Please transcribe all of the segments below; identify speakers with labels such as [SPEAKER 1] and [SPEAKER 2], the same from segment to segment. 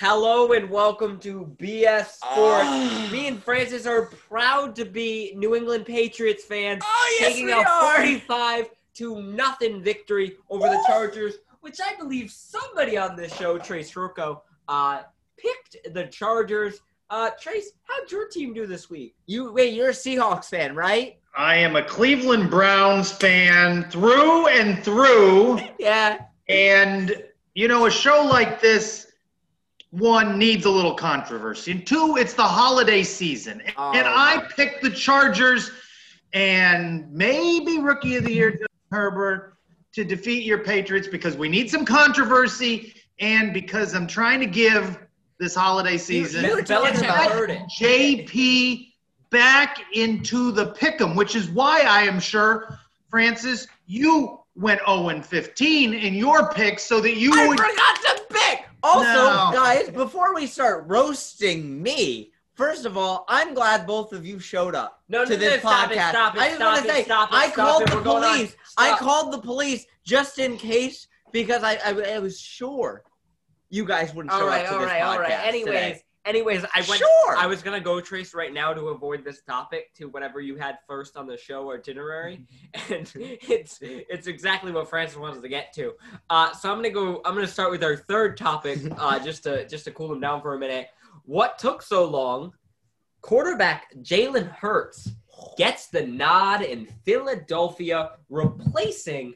[SPEAKER 1] Hello and welcome to BS Sports.
[SPEAKER 2] Oh.
[SPEAKER 1] Me and Francis are proud to be New England Patriots fans,
[SPEAKER 2] Oh, yes,
[SPEAKER 1] taking
[SPEAKER 2] we
[SPEAKER 1] a
[SPEAKER 2] are.
[SPEAKER 1] 45 to nothing victory over the Chargers, which I believe somebody on this show, Trace Rocco, uh, picked the Chargers. Uh, Trace, how'd your team do this week?
[SPEAKER 2] You wait, you're a Seahawks fan, right?
[SPEAKER 3] I am a Cleveland Browns fan through and through.
[SPEAKER 2] Yeah.
[SPEAKER 3] And, you know, a show like this, one, needs a little controversy. And two, it's the holiday season.
[SPEAKER 2] Oh,
[SPEAKER 3] and I picked the Chargers and maybe Rookie of the Year, Justin Herbert, to defeat your Patriots because we need some controversy and because I'm trying to give this holiday season
[SPEAKER 2] you were talking about-
[SPEAKER 1] it.
[SPEAKER 3] JP back into the pick'em, which is why I am sure, Francis, you went 0 and 15 in your picks so that you
[SPEAKER 2] I
[SPEAKER 3] would.
[SPEAKER 2] forgot to pick. Also,
[SPEAKER 3] No.
[SPEAKER 2] guys, before we start roasting me, first of all, I'm glad both of you showed up
[SPEAKER 1] No,
[SPEAKER 2] to
[SPEAKER 1] no,
[SPEAKER 2] this
[SPEAKER 1] no, stop
[SPEAKER 2] podcast.
[SPEAKER 1] it, stop it,
[SPEAKER 2] I just want
[SPEAKER 1] it,
[SPEAKER 2] to say,
[SPEAKER 1] stop it,
[SPEAKER 2] I called
[SPEAKER 1] it,
[SPEAKER 2] the
[SPEAKER 1] we're going on.
[SPEAKER 2] police. I called the police just in case because I, I, I was sure you guys wouldn't show
[SPEAKER 1] All right,
[SPEAKER 2] up to
[SPEAKER 1] all
[SPEAKER 2] this
[SPEAKER 1] right, all right.
[SPEAKER 2] podcast
[SPEAKER 1] Anyways,
[SPEAKER 2] today.
[SPEAKER 1] Anyways, I went.
[SPEAKER 2] Sure.
[SPEAKER 1] I was gonna go trace right now to avoid this topic to whatever you had first on the show itinerary, and it's it's exactly what Francis wants to get to. Uh, so I'm gonna go. I'm gonna start with our third topic, uh, just to just to cool them down for a minute. What took so long? Quarterback Jalen Hurts gets the nod in Philadelphia, replacing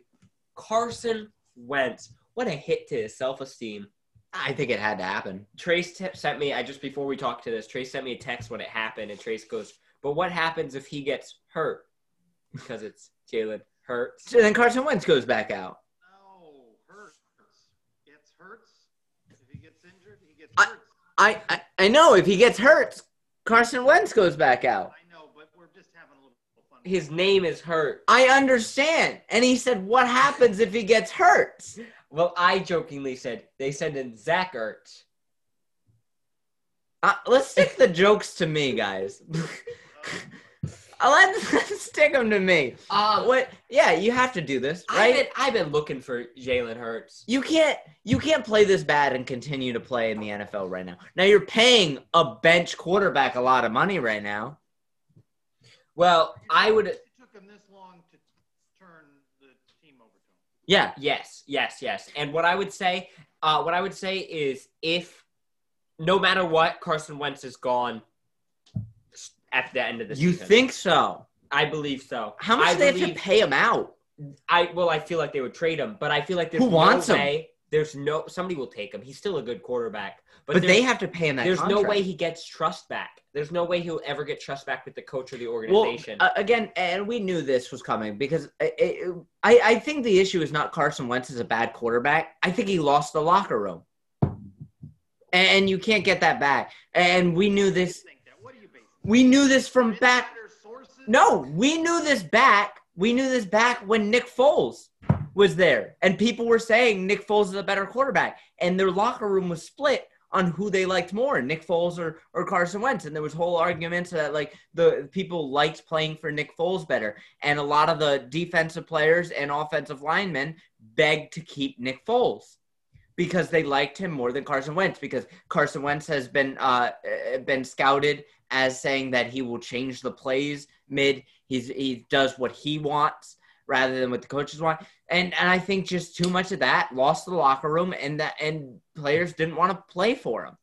[SPEAKER 1] Carson Wentz. What a hit to his self-esteem.
[SPEAKER 2] I think it had to happen.
[SPEAKER 1] Trace t- sent me. I just before we talked to this, Trace sent me a text when it happened, and Trace goes, "But what happens if he gets hurt? Because it's Jalen Hurts."
[SPEAKER 2] So then Carson Wentz goes back out.
[SPEAKER 3] No, Hurts. Gets Hurts. If he gets injured, he gets
[SPEAKER 2] I- I, I I know if he gets hurt, Carson Wentz goes back out.
[SPEAKER 3] I know, but we're just having a little fun.
[SPEAKER 1] His name is Hurt.
[SPEAKER 2] I understand. And he said, What happens if he gets hurt?
[SPEAKER 1] Well, I jokingly said they send in Zach Ertz.
[SPEAKER 2] Uh, let's stick the jokes to me, guys. Uh, let's, let's stick them to me.
[SPEAKER 1] Um,
[SPEAKER 2] What? Yeah, you have to do this,
[SPEAKER 1] I've
[SPEAKER 2] right?
[SPEAKER 1] been I've been looking for Jalen Hurts.
[SPEAKER 2] You can't you can't play this bad and continue to play in the NFL right now. Now you're paying a bench quarterback a lot of money right now.
[SPEAKER 1] Well, I would.
[SPEAKER 3] It took him this long to turn the team over to him.
[SPEAKER 2] Yeah.
[SPEAKER 1] Yes, yes, yes. And what I would say, uh, what I would say is, if no matter what, Carson Wentz is gone at the end of the
[SPEAKER 2] You
[SPEAKER 1] season.
[SPEAKER 2] You think so?
[SPEAKER 1] I believe so.
[SPEAKER 2] How much
[SPEAKER 1] I
[SPEAKER 2] do they have to pay him out?
[SPEAKER 1] I well, I feel like they would trade him, but I feel like there's
[SPEAKER 2] Who wants
[SPEAKER 1] no
[SPEAKER 2] him?
[SPEAKER 1] There's no somebody will take him. He's still a good quarterback, but,
[SPEAKER 2] But, they have to pay him that
[SPEAKER 1] there's no way he gets trust back. There's no way he'll ever get trust back with the coach or the
[SPEAKER 2] Well,
[SPEAKER 1] organization.
[SPEAKER 2] uh, again, and we knew this was coming because I, I, I think the issue is not Carson Wentz is a bad quarterback. I think he lost the locker room, and you can't get that back. And we knew this.
[SPEAKER 3] Think that. What do you base?
[SPEAKER 2] We knew this from back.
[SPEAKER 3] Sources?
[SPEAKER 2] No, we knew this back. We knew this back when Nick Foles was there, and people were saying Nick Foles is a better quarterback, and their locker room was split on who they liked more, Nick Foles or, or Carson Wentz. And there was whole arguments that like the people liked playing for Nick Foles better. And a lot of the defensive players and offensive linemen begged to keep Nick Foles because they liked him more than Carson Wentz because Carson Wentz has been uh, uh, been scouted as saying that he will change the plays mid. He's he does what he wants rather than what the coaches want. And and I think just too much of that lost the locker room and that and players didn't want to play for him.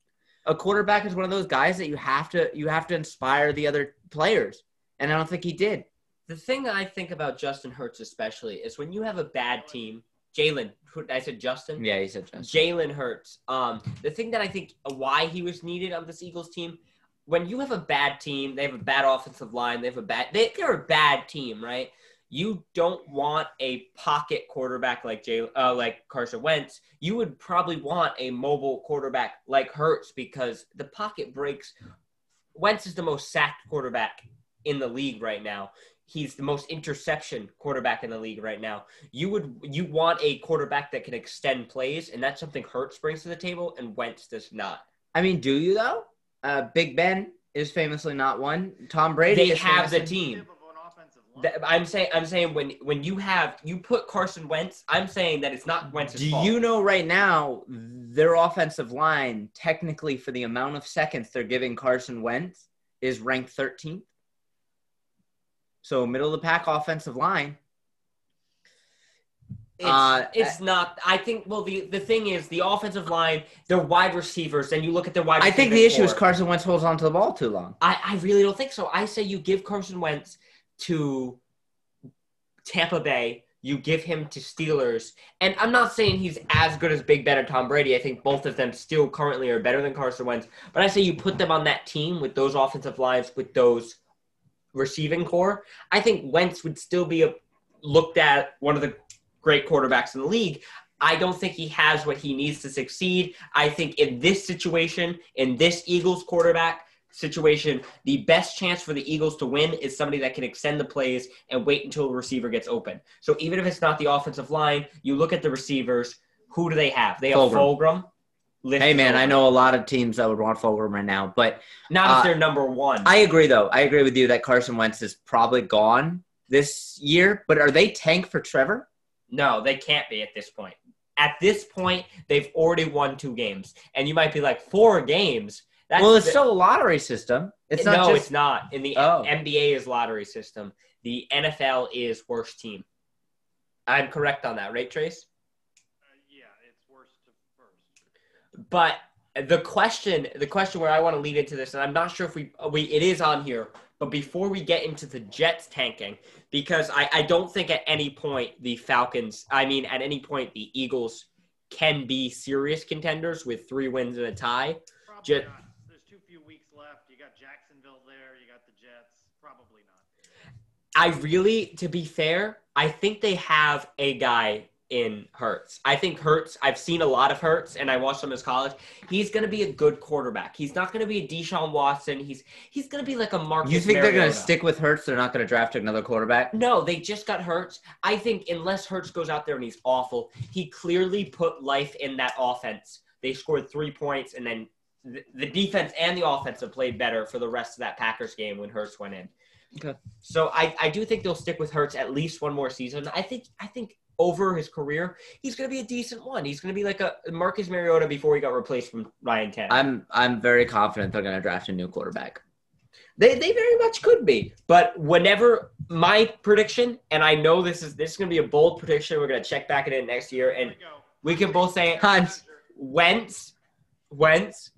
[SPEAKER 2] A quarterback is one of those guys that you have to you have to inspire the other players. And I don't think he did.
[SPEAKER 1] the thing that I think about Justin Hurts especially is when you have a bad team. Jalen, I said Justin.
[SPEAKER 2] Yeah, he said Justin.
[SPEAKER 1] Jalen Hurts. Um, the thing that I think why he was needed on this Eagles team, when you have a bad team, they have a bad offensive line, they have a bad, they, they're a bad team, right? You don't want a pocket quarterback like Jay, uh, like Carson Wentz. You would probably want a mobile quarterback like Hurts because the pocket breaks. Wentz is the most sacked quarterback in the league right now. He's the most interception quarterback in the league right now. You would you want a quarterback that can extend plays, and that's something Hurts brings to the table, and Wentz does not.
[SPEAKER 2] I mean, do you though? Uh, Big Ben is famously not one. Tom Brady
[SPEAKER 1] They have the team.
[SPEAKER 3] Of an offensive
[SPEAKER 1] Th- I'm saying I'm saying when when you have you put Carson Wentz, I'm saying that it's not Wentz's
[SPEAKER 2] Do
[SPEAKER 1] fault.
[SPEAKER 2] you know right now their offensive line, technically for the amount of seconds they're giving Carson Wentz, is ranked 13th? So middle of the pack offensive line.
[SPEAKER 1] It's,
[SPEAKER 2] Uh,
[SPEAKER 1] it's not. I think. Well, the the thing is, the offensive line, their wide receivers, and you look at their wide.
[SPEAKER 2] I think the issue is. Carson Wentz holds onto the ball too long.
[SPEAKER 1] I, I really don't think so. I say you give Carson Wentz to Tampa Bay. You give him to Steelers, and I'm not saying he's as good as Big Ben or Tom Brady. I think both of them still currently are better than Carson Wentz. But I say you put them on that team with those offensive lines, with those receiving core. I think Wentz would still be a, looked at one of the great quarterbacks in the league. I don't think he has what he needs to succeed. I think in this situation, in this Eagles quarterback situation, the best chance for the Eagles to win is somebody that can extend the plays and wait until the receiver gets open. So even if it's not the offensive line, you look at the receivers. Who do they have? They have
[SPEAKER 2] Fulgham.
[SPEAKER 1] Fulgham. Lift
[SPEAKER 2] Hey man, I know a lot of teams that would want Fulgham right now, but
[SPEAKER 1] Not
[SPEAKER 2] uh,
[SPEAKER 1] if they're number one.
[SPEAKER 2] I agree though. I agree with you that Carson Wentz is probably gone this year. But are they tank for Trevor?
[SPEAKER 1] No, they can't be at this point. At this point, they've already won two games, and you might be like four games. That's
[SPEAKER 2] well, it's
[SPEAKER 1] the-
[SPEAKER 2] still a lottery system. It's not
[SPEAKER 1] no,
[SPEAKER 2] just
[SPEAKER 1] it's not. In the
[SPEAKER 2] Oh.
[SPEAKER 1] NBA is lottery system. The NFL is worst team. I'm correct on that, right, Trace?
[SPEAKER 3] Uh, yeah, it's worse to first.
[SPEAKER 1] But the question, the question where I want to lead into this, and I'm not sure if we, we, it is on here. But before we get into the Jets tanking, because I, I don't think at any point the Falcons, I mean, at any point the Eagles can be serious contenders with three wins and a tie.
[SPEAKER 3] Probably
[SPEAKER 1] Jet-
[SPEAKER 3] not. There's too few weeks left. You got Jacksonville there. You got the Jets. Probably not.
[SPEAKER 1] I really, to be fair, I think they have a guy in Hurts. I think Hurts, I've seen a lot of Hurts and I watched him as college. He's going to be a good quarterback. He's not going to be a Deshaun Watson. He's he's going to be like a Marcus
[SPEAKER 2] You think they're going to stick with Hurts? They're not going to draft another quarterback?
[SPEAKER 1] No, they just got Hurts. I think unless Hurts goes out there and he's awful, he clearly put life in that offense. They scored three points, and then the, the defense and the offense have played better for the rest of that Packers game when Hurts went in.
[SPEAKER 2] Okay.
[SPEAKER 1] So I, I do think they'll stick with Hurts at least one more season. I think I think over his career, he's going to be a decent one. He's going to be like a Marcus Mariota before he got replaced from Ryan Tannehill.
[SPEAKER 2] I'm I'm very confident they're going to draft a new quarterback.
[SPEAKER 1] They, they very much could be. But whenever my prediction, and I know this is this is gonna be a bold prediction, we're gonna check back at it next year, and
[SPEAKER 3] we
[SPEAKER 1] we can both say it.
[SPEAKER 2] Hans.
[SPEAKER 1] Wentz Wentz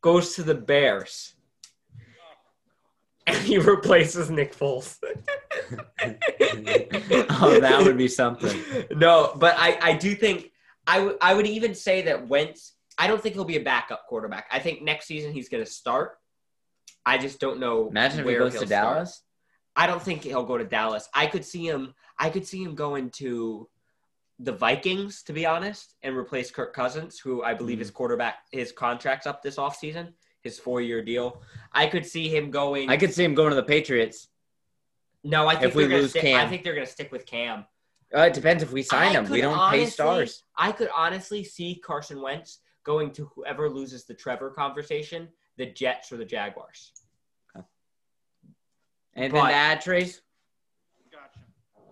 [SPEAKER 1] goes to the Bears. And he replaces Nick Foles.
[SPEAKER 2] oh, that would be something.
[SPEAKER 1] No, but I, I do think I would I would even say that Wentz. I don't think he'll be a backup quarterback. I think next season he's going to start. I just don't know.
[SPEAKER 2] Imagine if he goes to
[SPEAKER 1] start.
[SPEAKER 2] Dallas.
[SPEAKER 1] I don't think he'll go to Dallas. I could see him. I could see him going to the Vikings, to be honest, and replace Kirk Cousins, who I believe his
[SPEAKER 2] Mm-hmm.
[SPEAKER 1] quarterback his contract's up this offseason, his four year deal. I could see him going.
[SPEAKER 2] I could see him going to the Patriots.
[SPEAKER 1] no, I think
[SPEAKER 2] if we
[SPEAKER 1] they're gonna
[SPEAKER 2] lose
[SPEAKER 1] stick,
[SPEAKER 2] Cam.
[SPEAKER 1] I think they're going to stick with Cam.
[SPEAKER 2] Uh, it depends if we sign
[SPEAKER 1] I
[SPEAKER 2] him. We don't pay stars.
[SPEAKER 1] I could honestly see Carson Wentz going to whoever loses the Trevor conversation, the Jets or the Jaguars.
[SPEAKER 2] Anything
[SPEAKER 1] but-
[SPEAKER 2] to add, Trace?
[SPEAKER 3] Gotcha.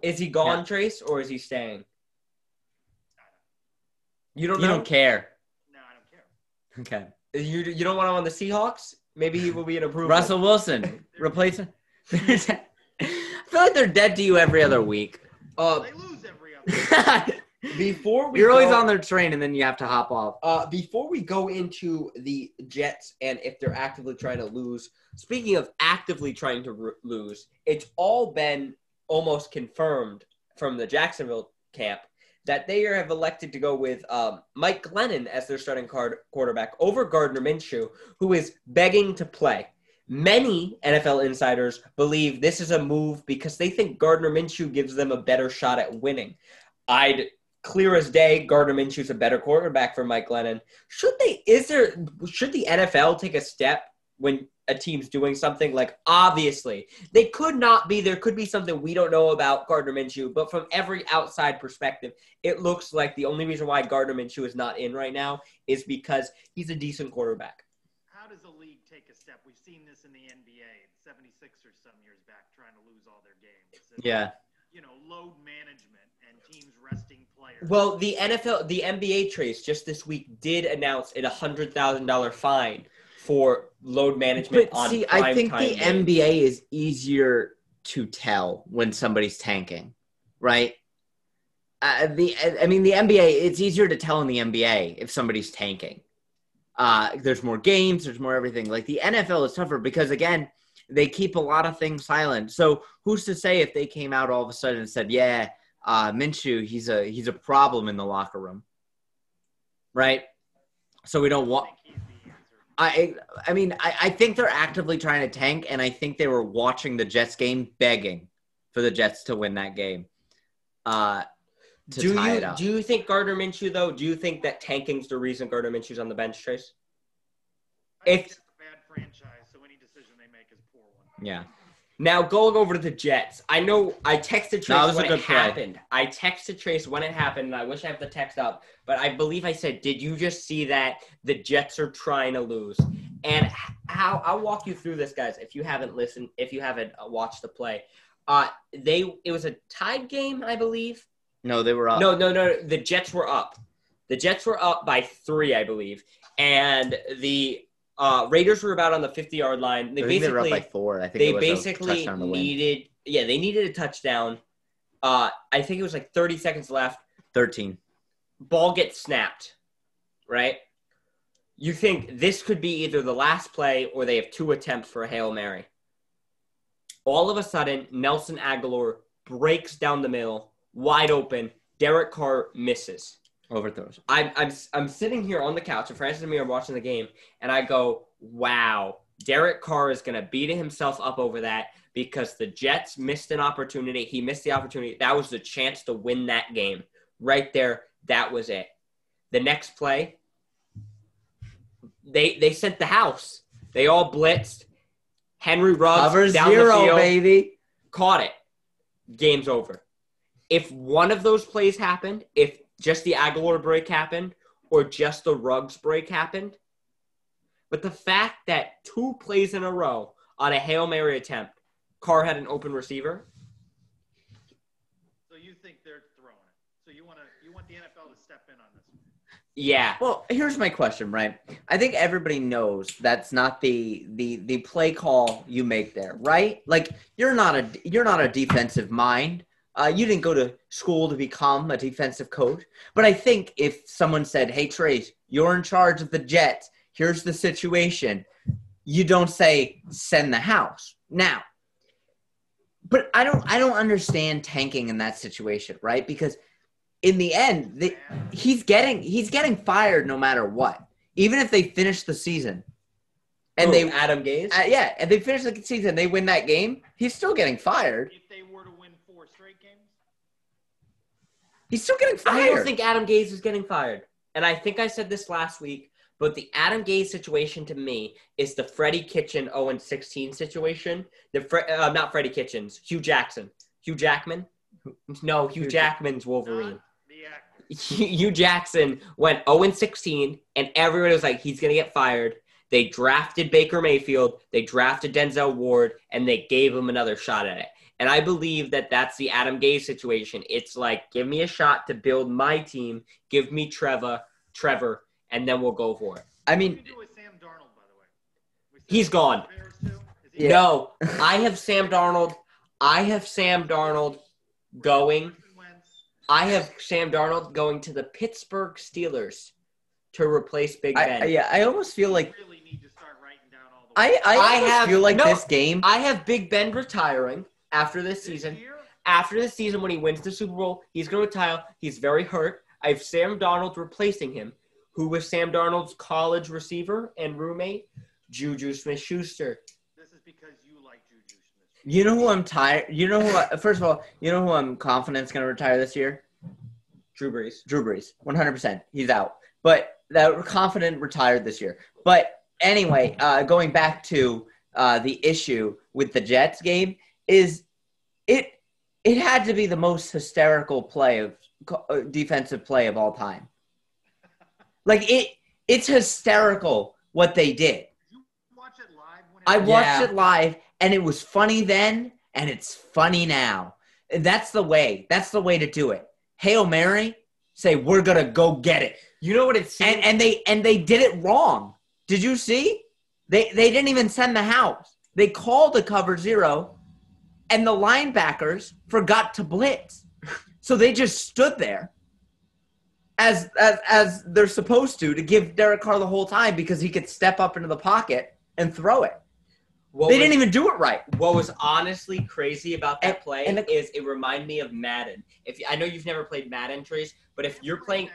[SPEAKER 1] Is he gone,
[SPEAKER 2] Yeah.
[SPEAKER 1] Trace, or is he staying? You don't
[SPEAKER 2] You
[SPEAKER 1] know.
[SPEAKER 2] don't care.
[SPEAKER 3] No, I don't care.
[SPEAKER 2] Okay.
[SPEAKER 1] You you don't want him on the Seahawks? Maybe he will be an improvement.
[SPEAKER 2] Russell Wilson replace replacement. I feel like they're dead to you every other week.
[SPEAKER 1] Uh,
[SPEAKER 3] They lose every other.
[SPEAKER 1] before we
[SPEAKER 2] You're always
[SPEAKER 1] go-
[SPEAKER 2] on their train and then you have to hop off.
[SPEAKER 1] Uh, before we go into the Jets and if they're actively trying to lose, speaking of actively trying to ru- lose, it's all been almost confirmed from the Jacksonville camp that they have elected to go with um, Mike Glennon as their starting card- quarterback over Gardner Minshew, who is begging to play. Many NFL insiders believe this is a move because they think Gardner Minshew gives them a better shot at winning. I'd clear as day, Gardner Minshew's a better quarterback for Mike Glennon. Should they? Is there? Should the NFL take a step when a team's doing something like obviously they could not be? There could be something we don't know about Gardner Minshew, but from every outside perspective, it looks like the only reason why Gardner Minshew is not in right now is because he's a decent quarterback.
[SPEAKER 3] How does a league take a step? We've seen this in the NBA, 76ers some years back, trying to lose all their games. And,
[SPEAKER 2] Yeah.
[SPEAKER 3] You know, load management and teams resting players.
[SPEAKER 1] Well, the NFL, the NBA Trace just this week did announce a hundred thousand dollar fine for load management
[SPEAKER 2] But
[SPEAKER 1] on
[SPEAKER 2] see, I think the
[SPEAKER 1] games.
[SPEAKER 2] NBA is easier to tell when somebody's tanking, right? Uh, the I mean the NBA it's easier to tell in the NBA if somebody's tanking. Uh, there's more games, there's more everything. Like the NFL is tougher because again, they keep a lot of things silent. So who's to say if they came out all of a sudden and said, "Yeah, uh, Minshew, he's a he's a problem in the locker room," right? So we don't want. I I mean I, I think they're actively trying to tank, and I think they were watching the Jets game, begging for the Jets to win that game. Uh, to
[SPEAKER 1] do
[SPEAKER 2] tie
[SPEAKER 1] you
[SPEAKER 2] it up.
[SPEAKER 1] do you think Gardner Minshew though? Do you think that tanking's the reason Gardner Minshew's on the bench, Trace?
[SPEAKER 3] I think
[SPEAKER 1] If-
[SPEAKER 3] it's a bad franchise, so any decision they make is a poor one.
[SPEAKER 2] yeah,
[SPEAKER 1] Now going over to the Jets, I know I texted Trace
[SPEAKER 2] No, it was a
[SPEAKER 1] when it
[SPEAKER 2] play.
[SPEAKER 1] happened. I texted Trace when it happened, and I wish I have the text up, but I believe I said, "Did you just see that the Jets are trying to lose?" And how I'll walk you through this, guys. If you haven't listened, if you haven't uh, watched the play, uh, they it was a tied game, I believe.
[SPEAKER 2] no, they were up.
[SPEAKER 1] No, no, no. The Jets were up. The Jets were up by three, I believe, and the uh, Raiders were about on the fifty-yard line. They
[SPEAKER 2] think they were up
[SPEAKER 1] basically
[SPEAKER 2] by four. I think
[SPEAKER 1] they basically
[SPEAKER 2] touchdown to win.
[SPEAKER 1] needed yeah they needed a touchdown uh i think it was like 30 seconds left
[SPEAKER 2] thirteen.
[SPEAKER 1] ball gets snapped right you think this could be either the last play or they have two attempts for a hail mary all of a sudden nelson agholor breaks down the middle wide open derek carr misses
[SPEAKER 2] Overthrows.
[SPEAKER 1] I'm, I'm, I'm sitting here on the couch, and Francis and me are watching the game, and I go, wow, Derek Carr is going to beat himself up over that because the Jets missed an opportunity. He missed the opportunity. That was the chance to win that game. Right there, that was it. The next play, they they sent the house. They all blitzed. Henry Ruggs down the field
[SPEAKER 2] baby.
[SPEAKER 1] caught it. Game's over. If one of those plays happened, if just the Agholor break happened, or just the Ruggs break happened, but the fact that two plays in a row on a Hail Mary attempt, Carr had an open receiver.
[SPEAKER 3] So you think they're throwing it? So you want to you want the NFL to step in on this?
[SPEAKER 1] Yeah.
[SPEAKER 2] Well, here's my question, right? I think everybody knows that's not the the the play call you make there, right? Like you're not a you're not a defensive mind. Uh, you didn't go to school to become a defensive coach. But I think if someone said, "Hey Trace, you're in charge of the Jets. Here's the situation," you don't say send the house now. But I don't I don't understand tanking in that situation, right? Because in the end, the, he's getting he's getting fired no matter what. Even if they finish the season, and they
[SPEAKER 1] Adam Gase.
[SPEAKER 2] uh, yeah, and they finish the season, they win that game. He's still getting fired.
[SPEAKER 3] If they were to win four straight games,
[SPEAKER 2] He's still getting
[SPEAKER 1] I
[SPEAKER 2] fired.
[SPEAKER 1] don't think Adam Gase is getting fired. And I think I said this last week, but the Adam Gase situation to me is the Freddie Kitchen 0 16 situation. The Fre- uh, not Freddie Kitchens, Hue Jackson. Hugh Jackman? No, Hugh
[SPEAKER 2] Hugh-
[SPEAKER 1] Jackman's Wolverine.
[SPEAKER 3] not.
[SPEAKER 1] Hue Jackson went 0 16, and everyone was like, he's going to get fired. They drafted Baker Mayfield, they drafted Denzel Ward, and they gave him another shot at it. And I believe that that's the Adam Gase situation. It's like, give me a shot to build my team, give me Trevor, Trevor, and then we'll go for it.
[SPEAKER 2] I
[SPEAKER 3] What do
[SPEAKER 2] mean,
[SPEAKER 3] do with Sam Darnold, by the way?
[SPEAKER 1] He's gone.
[SPEAKER 3] Bears too? Is he-
[SPEAKER 2] Yeah.
[SPEAKER 1] No, I have Sam Darnold. I have Sam Darnold going. I have Sam Darnold going to the Pittsburgh Steelers to replace Big Ben.
[SPEAKER 2] I- yeah, I almost feel like
[SPEAKER 3] really need to start writing down all the.
[SPEAKER 2] I I,
[SPEAKER 1] I have-
[SPEAKER 2] feel like
[SPEAKER 1] no.
[SPEAKER 2] this game.
[SPEAKER 1] I have Big Ben retiring after this
[SPEAKER 3] This
[SPEAKER 1] season.
[SPEAKER 3] year?
[SPEAKER 1] After this season, when he wins the Super Bowl, he's going to retire. He's very hurt. I have Sam Darnold replacing him, who was Sam Darnold's college receiver and roommate, Juju Smith-Schuster.
[SPEAKER 3] This is because you like Juju Smith.
[SPEAKER 2] You know who I'm tired. You know who? I, first of all, you know who I'm confident is going to retire this year?
[SPEAKER 1] Drew Brees.
[SPEAKER 2] Drew Brees, 100%. He's out. But that confident retired this year. But anyway, uh, going back to uh, the issue with the Jets game is it it had to be the most hysterical play of uh, defensive play of all time. Like it it's hysterical what they did.
[SPEAKER 3] You
[SPEAKER 2] I watched
[SPEAKER 1] Yeah.
[SPEAKER 2] it live, and it was funny then, and it's funny now. That's the way. That's the way to do it. Hail Mary, say we're gonna go get it,
[SPEAKER 1] You know what it's seemed?
[SPEAKER 2] and and they and they did it wrong. Did you see? They they didn't even send the house. They called a cover zero, and the linebackers forgot to blitz, so they just stood there. As, as as they're supposed to to give Derek Carr the whole time because he could step up into the pocket and throw it.
[SPEAKER 1] what
[SPEAKER 2] they
[SPEAKER 1] was-
[SPEAKER 2] didn't even do it right.
[SPEAKER 1] What was honestly crazy about that
[SPEAKER 2] And-
[SPEAKER 1] play
[SPEAKER 2] and the-
[SPEAKER 1] is it reminded me of Madden. If I know you've never played Madden, Trace, but if you're playing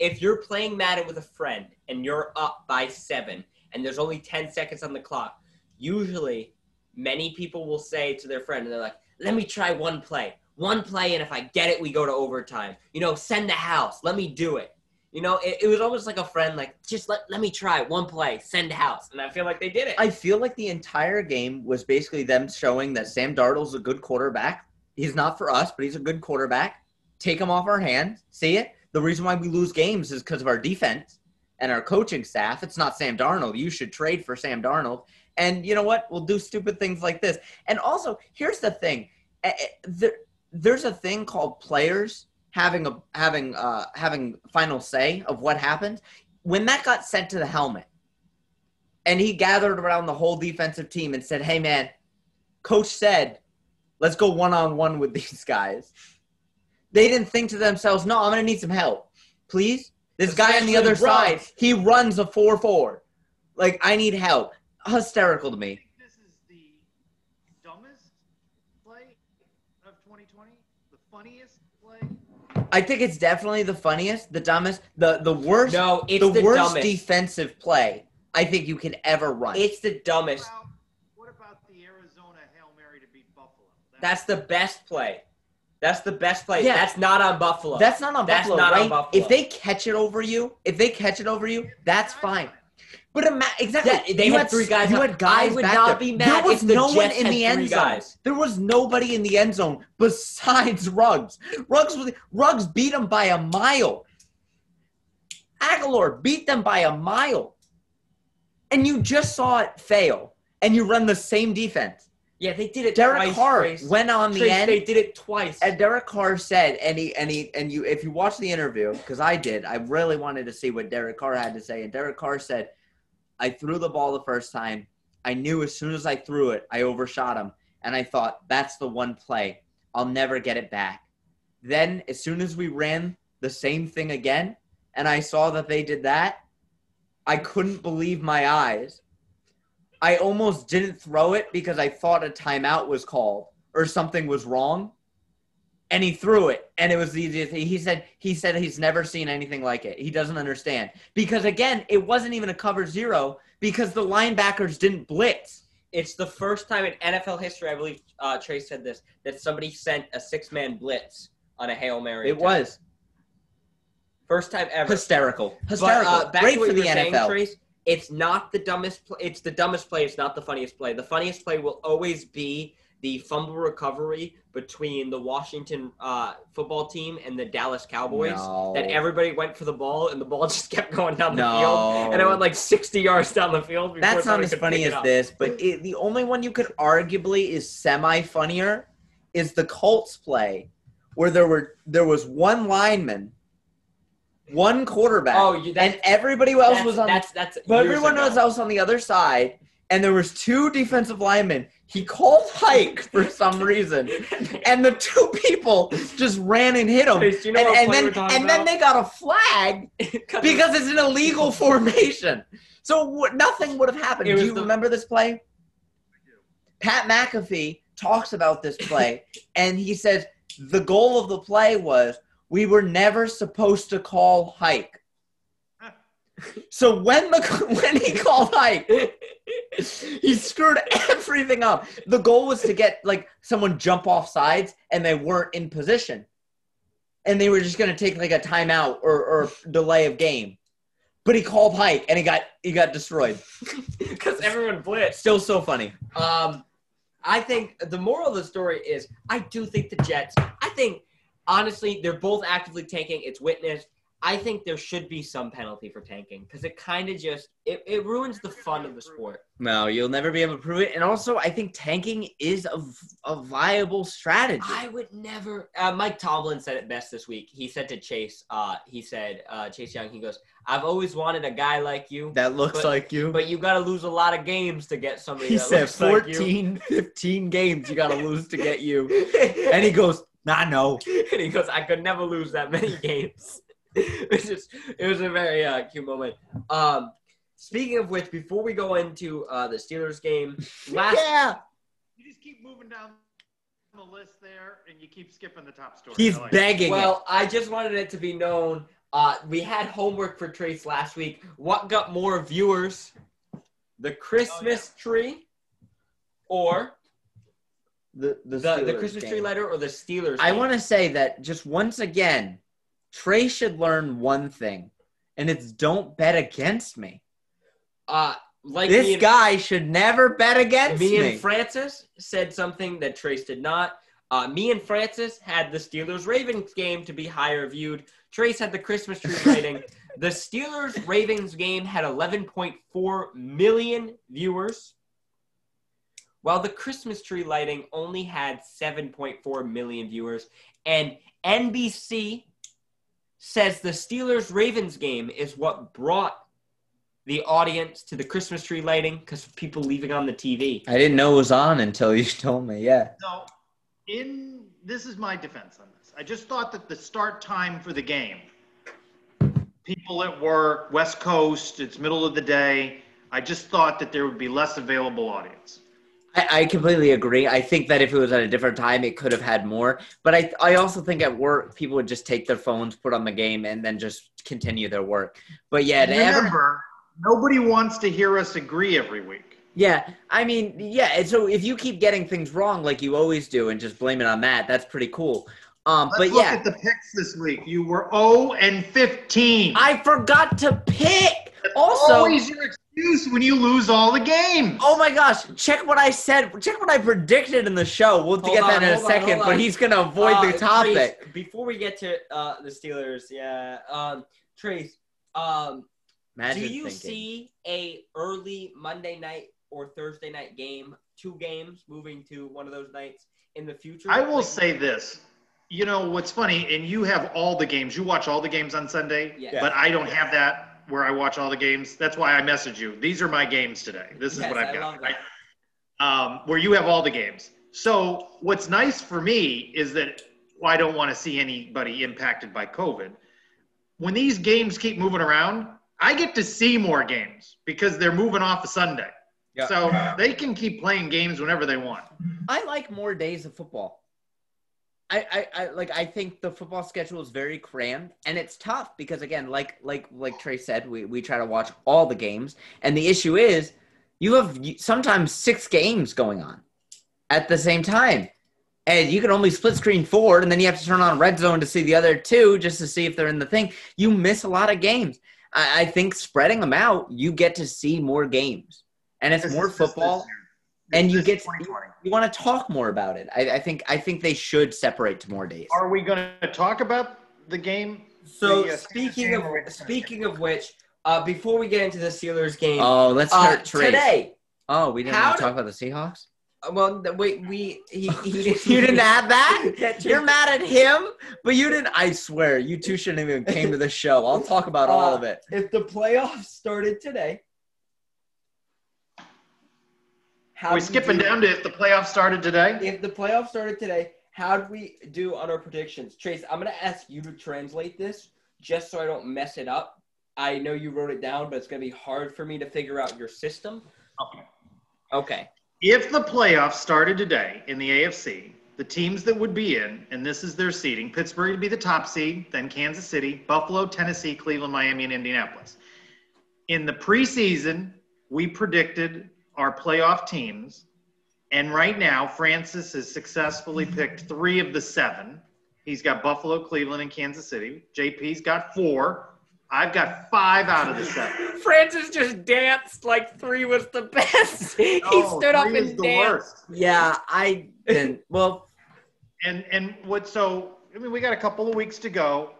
[SPEAKER 1] if you're playing Madden with a friend and you're up by seven and there's only 10 seconds on the clock, usually many people will say to their friend, and they're like, let me try one play. One play, and if I get it, we go to overtime. You know, send the house. Let me do it. You know, it, it was almost like a friend, like, just let, let me try one play, send the house. And I feel like they did it.
[SPEAKER 2] I feel like the entire game was basically them showing that Sam Darnold's a good quarterback. He's not for us, but he's a good quarterback. Take him off our hands. See it? The reason why we lose games is because of our defense and our coaching staff. It's not Sam Darnold. You should trade for Sam Darnold. And you know what? We'll do stupid things like this. And also, here's the thing: there, there's a thing called players having a having uh having final say of what happened. When that got sent to the helmet, and he gathered around the whole defensive team and said, "Hey, man, coach said, let's go one on one with these guys." They didn't think to themselves, "No, I'm going to need some help, please." This guy on the other
[SPEAKER 1] Especially
[SPEAKER 2] side, he runs a four-four. Like I need help. Hysterical to
[SPEAKER 3] I
[SPEAKER 2] me.
[SPEAKER 3] think this is the dumbest play of 2020. The funniest play.
[SPEAKER 2] I think it's definitely the funniest, the dumbest, the the worst,
[SPEAKER 1] no, it's
[SPEAKER 2] the,
[SPEAKER 1] the,
[SPEAKER 2] worst
[SPEAKER 1] dumbest.
[SPEAKER 2] defensive play I think you could ever run.
[SPEAKER 1] it's the
[SPEAKER 3] What
[SPEAKER 1] dumbest.
[SPEAKER 3] about, what about the Arizona Hail Mary to beat Buffalo? That-
[SPEAKER 1] That's the best play. That's the best play.
[SPEAKER 2] Yeah.
[SPEAKER 1] That's not on Buffalo.
[SPEAKER 2] That's not on
[SPEAKER 1] That's
[SPEAKER 2] Buffalo,
[SPEAKER 1] not on? Buffalo.
[SPEAKER 2] If they catch it over you, if they catch it over you, that's fine. But ima- exactly,
[SPEAKER 1] Yeah, they
[SPEAKER 2] you
[SPEAKER 1] had three guys
[SPEAKER 2] You had guys
[SPEAKER 1] I would
[SPEAKER 2] back
[SPEAKER 1] not
[SPEAKER 2] there.
[SPEAKER 1] be mad
[SPEAKER 2] There was
[SPEAKER 1] if the
[SPEAKER 2] no one in the end zone.
[SPEAKER 1] guys.
[SPEAKER 2] There was nobody in the end zone besides Ruggs. Ruggs was Ruggs beat them by a mile. Agholor beat them by a mile, and you just saw it fail. And you run the same defense.
[SPEAKER 1] yeah, they did it
[SPEAKER 2] Derek
[SPEAKER 1] twice.
[SPEAKER 2] Carr
[SPEAKER 1] Trace.
[SPEAKER 2] went on the
[SPEAKER 1] Trace,
[SPEAKER 2] end.
[SPEAKER 1] They did it twice.
[SPEAKER 2] And Derek Carr said, and he and he and you, if you watch the interview, because I did, I really wanted to see what Derek Carr had to say. And Derek Carr said, "I threw the ball the first time. I knew as soon as I threw it, I overshot him, and I thought that's the one play. I'll never get it back. Then, as soon as we ran the same thing again, and I saw that they did that, I couldn't believe my eyes." I almost didn't throw it because I thought a timeout was called or something was wrong and he threw it and it was the easiest thing. he said he said he's never seen anything like it he doesn't understand because again it wasn't even a cover zero because the linebackers didn't blitz
[SPEAKER 1] It's the first time in NFL history, I believe uh, Trace said this, that somebody sent a six-man blitz on a hail mary.
[SPEAKER 2] it
[SPEAKER 1] attempt.
[SPEAKER 2] was
[SPEAKER 1] first time ever.
[SPEAKER 2] hysterical
[SPEAKER 1] But,
[SPEAKER 2] hysterical
[SPEAKER 1] uh, back
[SPEAKER 2] great
[SPEAKER 1] to what
[SPEAKER 2] for
[SPEAKER 1] you
[SPEAKER 2] the
[SPEAKER 1] saying,
[SPEAKER 2] nfl
[SPEAKER 1] Trace, it's not the dumbest. Play, it's the dumbest play. It's not the funniest play. The funniest play will always be the fumble recovery between the Washington uh, football team and the Dallas Cowboys.
[SPEAKER 2] No.
[SPEAKER 1] That everybody went for the ball and the ball just kept going down the
[SPEAKER 2] No.
[SPEAKER 1] field, and it went like sixty yards down the field.
[SPEAKER 2] that's not as funny as this but it, the only one you could arguably is semi funnier is the colts play where there were there was one lineman one quarterback
[SPEAKER 1] Oh,
[SPEAKER 2] and everybody else was on
[SPEAKER 1] that's that's.
[SPEAKER 2] But everyone
[SPEAKER 1] ago.
[SPEAKER 2] was else on the other side, and there was two defensive linemen. He called hike for some reason, and the two people just ran and hit him.
[SPEAKER 1] You know
[SPEAKER 2] and and then and then they got a flag because it's an illegal formation. So w- nothing would have happened. Do you
[SPEAKER 1] the-
[SPEAKER 2] remember this play? Pat McAfee talks about this play, and he says the goal of the play was we were never supposed to call hike. So when the when he called hike, he screwed everything up. The goal was to get like someone jump off sides, and they weren't in position, and they were just gonna take like a timeout or, or delay of game. But he called hike, and he got he got destroyed.
[SPEAKER 1] because everyone blitzed.
[SPEAKER 2] Still so funny.
[SPEAKER 1] Um, I think the moral of the story is I do think the Jets. I think honestly they're both actively tanking. It's witnessed. I think there should be some penalty for tanking because it kind of just it, it ruins the fun of the sport.
[SPEAKER 2] No, you'll never be able to prove it. And also, I think tanking is a, a viable strategy.
[SPEAKER 1] I would never. Uh, Mike Tomlin said it best this week. He said to Chase, uh, he said, uh, Chase Young, he goes, "I've always wanted a guy like you,
[SPEAKER 2] that looks
[SPEAKER 1] But-
[SPEAKER 2] like you.
[SPEAKER 1] but you got to lose a lot of games to get somebody."
[SPEAKER 2] he
[SPEAKER 1] that
[SPEAKER 2] said
[SPEAKER 1] looks like you."
[SPEAKER 2] 14, 15 games you got to lose to get you. And he goes, nah, no.
[SPEAKER 1] and he goes, I could never lose that many games. it's just, it was a very uh, cute moment. Um, speaking of which, before we go into uh, the Steelers game, last
[SPEAKER 2] Yeah.
[SPEAKER 3] You just keep moving down the list there, and you keep skipping the top story.
[SPEAKER 2] He's
[SPEAKER 3] like
[SPEAKER 2] begging it.
[SPEAKER 1] well, I just wanted it to be known. Uh, we had homework for Trace last week. What got more viewers, the Christmas tree, or
[SPEAKER 2] The, the,
[SPEAKER 1] the, the
[SPEAKER 2] Steelers
[SPEAKER 1] Christmas tree
[SPEAKER 2] game.
[SPEAKER 1] letter, or the Steelers?
[SPEAKER 2] I want to say that just once again, Trey should learn one thing, and it's don't bet against me.
[SPEAKER 1] uh, like
[SPEAKER 2] This
[SPEAKER 1] and-
[SPEAKER 2] guy should never bet against
[SPEAKER 1] me
[SPEAKER 2] me.
[SPEAKER 1] and Francis said something that Trace did not. Uh, me and Francis had the Steelers Ravens game to be higher viewed. Trace had the Christmas tree lighting. the Steelers Ravens game had 11.4 million viewers, while the Christmas tree lighting only had 7.4 million viewers. And NBC says the Steelers Ravens game is what brought the audience to the Christmas tree lighting because people leaving on the TV.
[SPEAKER 2] I didn't know it was on until you told me. Yeah.
[SPEAKER 3] So, in this is my defense on this. I just thought that the start time for the game, people at work, West Coast, it's middle of the day. I just thought that there would be less available audience.
[SPEAKER 2] I, I completely agree. I think that if it was at a different time, it could have had more. But I, I also think at work, people would just take their phones, put on the game, and then just continue their work. But yeah, to ever,
[SPEAKER 3] Remember, nobody wants to hear us agree every week.
[SPEAKER 2] yeah, I mean, yeah. And so if you keep getting things wrong like you always do, and just blame it on that, that's pretty cool. Um,
[SPEAKER 3] Let's
[SPEAKER 2] but
[SPEAKER 3] look
[SPEAKER 2] yeah,
[SPEAKER 3] at the picks this week. You were 0 and 15.
[SPEAKER 2] I forgot to pick.
[SPEAKER 3] That's
[SPEAKER 2] Also,
[SPEAKER 3] always your excuse when you lose all the games.
[SPEAKER 2] Oh my gosh! Check what I said. Check what I predicted in the show. We'll
[SPEAKER 1] Hold
[SPEAKER 2] get that in a
[SPEAKER 1] on,
[SPEAKER 2] second, but he's gonna avoid
[SPEAKER 1] Uh,
[SPEAKER 2] the topic.
[SPEAKER 1] Trace, before we get to uh, the Steelers, yeah, um, Trace, um,
[SPEAKER 2] Imagine
[SPEAKER 1] do you
[SPEAKER 2] thinking.
[SPEAKER 1] see a early Monday night or Thursday night game, two games moving to one of those nights in the future?
[SPEAKER 3] I will
[SPEAKER 1] Like-
[SPEAKER 3] say this. You know what's funny, and you have all the games. You watch all the games on Sunday,
[SPEAKER 1] Yeah.
[SPEAKER 3] but I don't have that where I watch all the games. That's why I message you. These are my games today. This is
[SPEAKER 1] Yes,
[SPEAKER 3] what I've
[SPEAKER 1] I
[SPEAKER 3] got. I- um, where you have all the games. So what's nice for me is that well, I don't want to see anybody impacted by COVID. When these games keep moving around, I get to see more games because they're moving off a Sunday.
[SPEAKER 2] Yeah.
[SPEAKER 3] So they can keep playing games whenever they want.
[SPEAKER 2] I like more days of football. I, I, I like I think the football schedule is very crammed and it's tough because again, like like like Trey said, we, we try to watch all the games. And the issue is you have sometimes six games going on at the same time. And you can only split screen forward, and then you have to turn on red zone to see the other two just to see if they're in the thing. You miss a lot of games. I, I think spreading them out, you get to see more games, and it's more football and you get
[SPEAKER 3] is 2020.
[SPEAKER 2] you want to talk more about it. I, I think I think they should separate to more days.
[SPEAKER 3] Are we going to talk about the game?
[SPEAKER 1] So
[SPEAKER 3] The, uh,
[SPEAKER 1] speaking of speaking of which, uh, before we get into the Steelers game,
[SPEAKER 2] Oh, let's
[SPEAKER 1] uh,
[SPEAKER 2] start Trace.
[SPEAKER 1] today.
[SPEAKER 2] Oh, we didn't want to talk about the Seahawks.
[SPEAKER 1] uh, Well, th- wait, we he, he
[SPEAKER 2] You didn't add that. You're mad at him, but you didn't. I swear, you two shouldn't even came to the show. I'll talk about all of it.
[SPEAKER 1] If the playoffs started today, how
[SPEAKER 3] Are we
[SPEAKER 1] do
[SPEAKER 3] skipping
[SPEAKER 1] do-
[SPEAKER 3] down to if the playoffs started today?
[SPEAKER 1] If the playoffs started today, how do we do on our predictions? Trace, I'm gonna ask you to translate this just so I don't mess it up. I know you wrote it down, but it's gonna be hard for me to figure out your system.
[SPEAKER 3] Okay.
[SPEAKER 1] Okay.
[SPEAKER 3] If the playoffs started today in the AFC, the teams that would be in, and this is their seeding Pittsburgh would be the top seed, then Kansas City, Buffalo, Tennessee, Cleveland, Miami, and Indianapolis. In the preseason, we predicted our playoff teams, and right now, Francis has successfully picked three of the seven. He's got Buffalo, Cleveland, and Kansas City. JP's got four. I've got five out of the seven.
[SPEAKER 1] Francis just danced like three was the best. he stood up
[SPEAKER 3] three is
[SPEAKER 1] and
[SPEAKER 3] the
[SPEAKER 1] danced.
[SPEAKER 3] worst.
[SPEAKER 2] Yeah, I didn't. Well,
[SPEAKER 3] And and what so I mean we got a couple of weeks to go,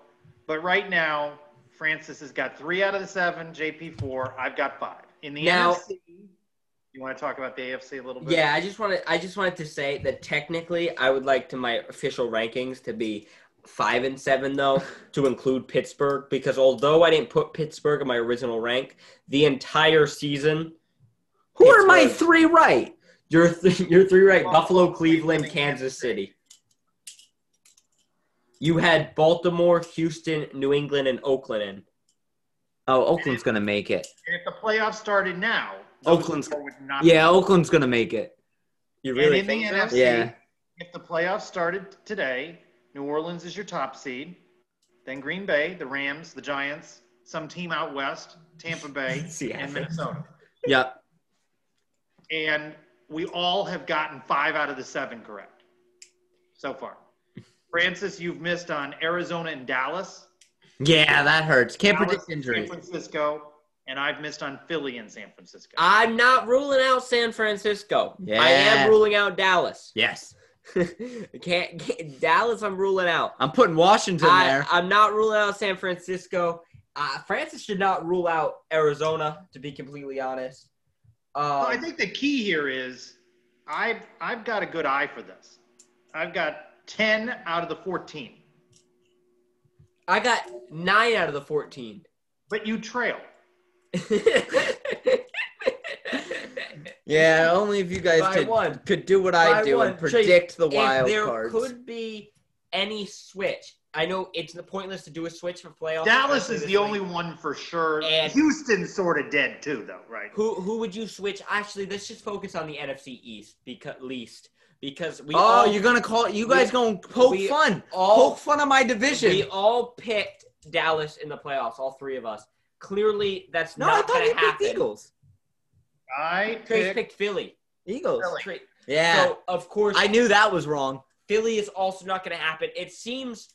[SPEAKER 3] but right now Francis has got three out of the seven. JP four. I've got five. In the
[SPEAKER 1] Now-
[SPEAKER 3] NFC, you want to talk about the AFC a little bit?
[SPEAKER 1] Yeah, I just wanted I just wanted to say that technically I would like to my official rankings to be five and seven though to include Pittsburgh because although I didn't put Pittsburgh in my original rank, the entire season
[SPEAKER 2] Who are my three right?
[SPEAKER 1] you're th- you're three right Buffalo, Cleveland, Kansas City. You had Baltimore, Houston, New England, and Oakland in.
[SPEAKER 2] Oh, Oakland's gonna make it.
[SPEAKER 3] And if the playoffs started now,
[SPEAKER 2] Oakland's-
[SPEAKER 3] would not.
[SPEAKER 2] Yeah, Oakland's gonna make it.
[SPEAKER 1] You
[SPEAKER 3] And
[SPEAKER 1] really
[SPEAKER 3] in the
[SPEAKER 1] think so?
[SPEAKER 3] NFC,
[SPEAKER 2] Yeah.
[SPEAKER 3] if the playoffs started today, New Orleans is your top seed. Then Green Bay, the Rams, the Giants, some team out west, Tampa Bay, and Minnesota.
[SPEAKER 2] Yep.
[SPEAKER 3] And we all have gotten five out of the seven correct so far. Francis, you've missed on Arizona and Dallas,
[SPEAKER 2] Yeah, that hurts. Can't
[SPEAKER 3] Dallas,
[SPEAKER 2] predict
[SPEAKER 3] San. Francisco, and I've missed on Philly and San Francisco.
[SPEAKER 1] I'm not ruling out San Francisco. I am ruling out Dallas.
[SPEAKER 2] Yes.
[SPEAKER 1] can't, can't Dallas. I'm ruling out.
[SPEAKER 2] I'm putting Washington
[SPEAKER 1] I,
[SPEAKER 2] there.
[SPEAKER 1] I'm not ruling out San Francisco. Uh, Francis should not rule out Arizona, to be completely honest. Um,
[SPEAKER 3] Well, I think the key here is I've I've got a good eye for this. I've got ten out of the fourteen,
[SPEAKER 1] I got nine out of the 14.
[SPEAKER 3] but you trail.
[SPEAKER 2] yeah, only if you guys
[SPEAKER 1] By
[SPEAKER 2] could,
[SPEAKER 1] one.
[SPEAKER 2] could do what I
[SPEAKER 1] By
[SPEAKER 2] do
[SPEAKER 1] one.
[SPEAKER 2] and predict the
[SPEAKER 1] if
[SPEAKER 2] wild
[SPEAKER 1] there
[SPEAKER 2] cards.
[SPEAKER 1] could be any switch, I know it's pointless to do a switch for playoffs.
[SPEAKER 3] Dallas is the
[SPEAKER 1] late.
[SPEAKER 3] only one for sure.
[SPEAKER 1] And-
[SPEAKER 3] Houston's sort of dead too, though, right?
[SPEAKER 1] Who who would you switch? Actually, let's just focus on the NFC East because least because we
[SPEAKER 2] oh,
[SPEAKER 1] all
[SPEAKER 2] you're gonna call you guys
[SPEAKER 1] we-
[SPEAKER 2] gonna poke fun.
[SPEAKER 1] all
[SPEAKER 2] poke fun of my division.
[SPEAKER 1] we all picked Dallas in the playoffs. All three of us. Clearly, that's
[SPEAKER 2] no, I
[SPEAKER 1] not
[SPEAKER 2] thought
[SPEAKER 1] going
[SPEAKER 2] you
[SPEAKER 1] to happen.
[SPEAKER 2] picked Eagles.
[SPEAKER 3] I
[SPEAKER 1] Trace
[SPEAKER 3] picked,
[SPEAKER 1] picked Philly.
[SPEAKER 2] Eagles.
[SPEAKER 3] Philly.
[SPEAKER 2] Yeah.
[SPEAKER 1] So of course,
[SPEAKER 2] I knew that was wrong.
[SPEAKER 1] Philly is also not going to happen. It seems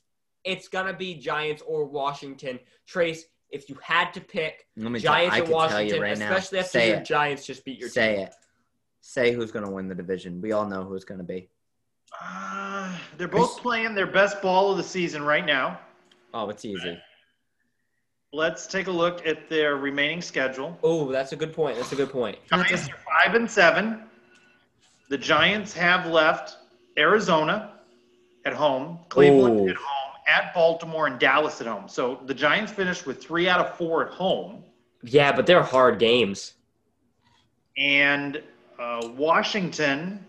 [SPEAKER 1] it's going to be Giants or Washington. Trace, if you had to pick
[SPEAKER 2] Let me
[SPEAKER 1] Giants
[SPEAKER 2] I
[SPEAKER 1] and
[SPEAKER 2] can tell
[SPEAKER 1] Washington,
[SPEAKER 2] you right now.
[SPEAKER 1] especially after
[SPEAKER 2] Say
[SPEAKER 1] your
[SPEAKER 2] it.
[SPEAKER 1] Giants just beat your
[SPEAKER 2] Say
[SPEAKER 1] team.
[SPEAKER 2] it. Say who's gonna win the division. We all know who it's gonna be.
[SPEAKER 3] Uh, they're both playing their best ball of the season right now.
[SPEAKER 2] Oh, it's easy.
[SPEAKER 3] Let's take a look at their remaining schedule.
[SPEAKER 1] Oh, that's a good point. That's a good point.
[SPEAKER 3] Giants are five and seven. The Giants have left Arizona at home, Cleveland
[SPEAKER 2] Ooh.
[SPEAKER 3] at home, at Baltimore, and Dallas at home. So the Giants finished with three out of four at home,
[SPEAKER 1] Yeah, but they're hard games.
[SPEAKER 3] and uh, Washington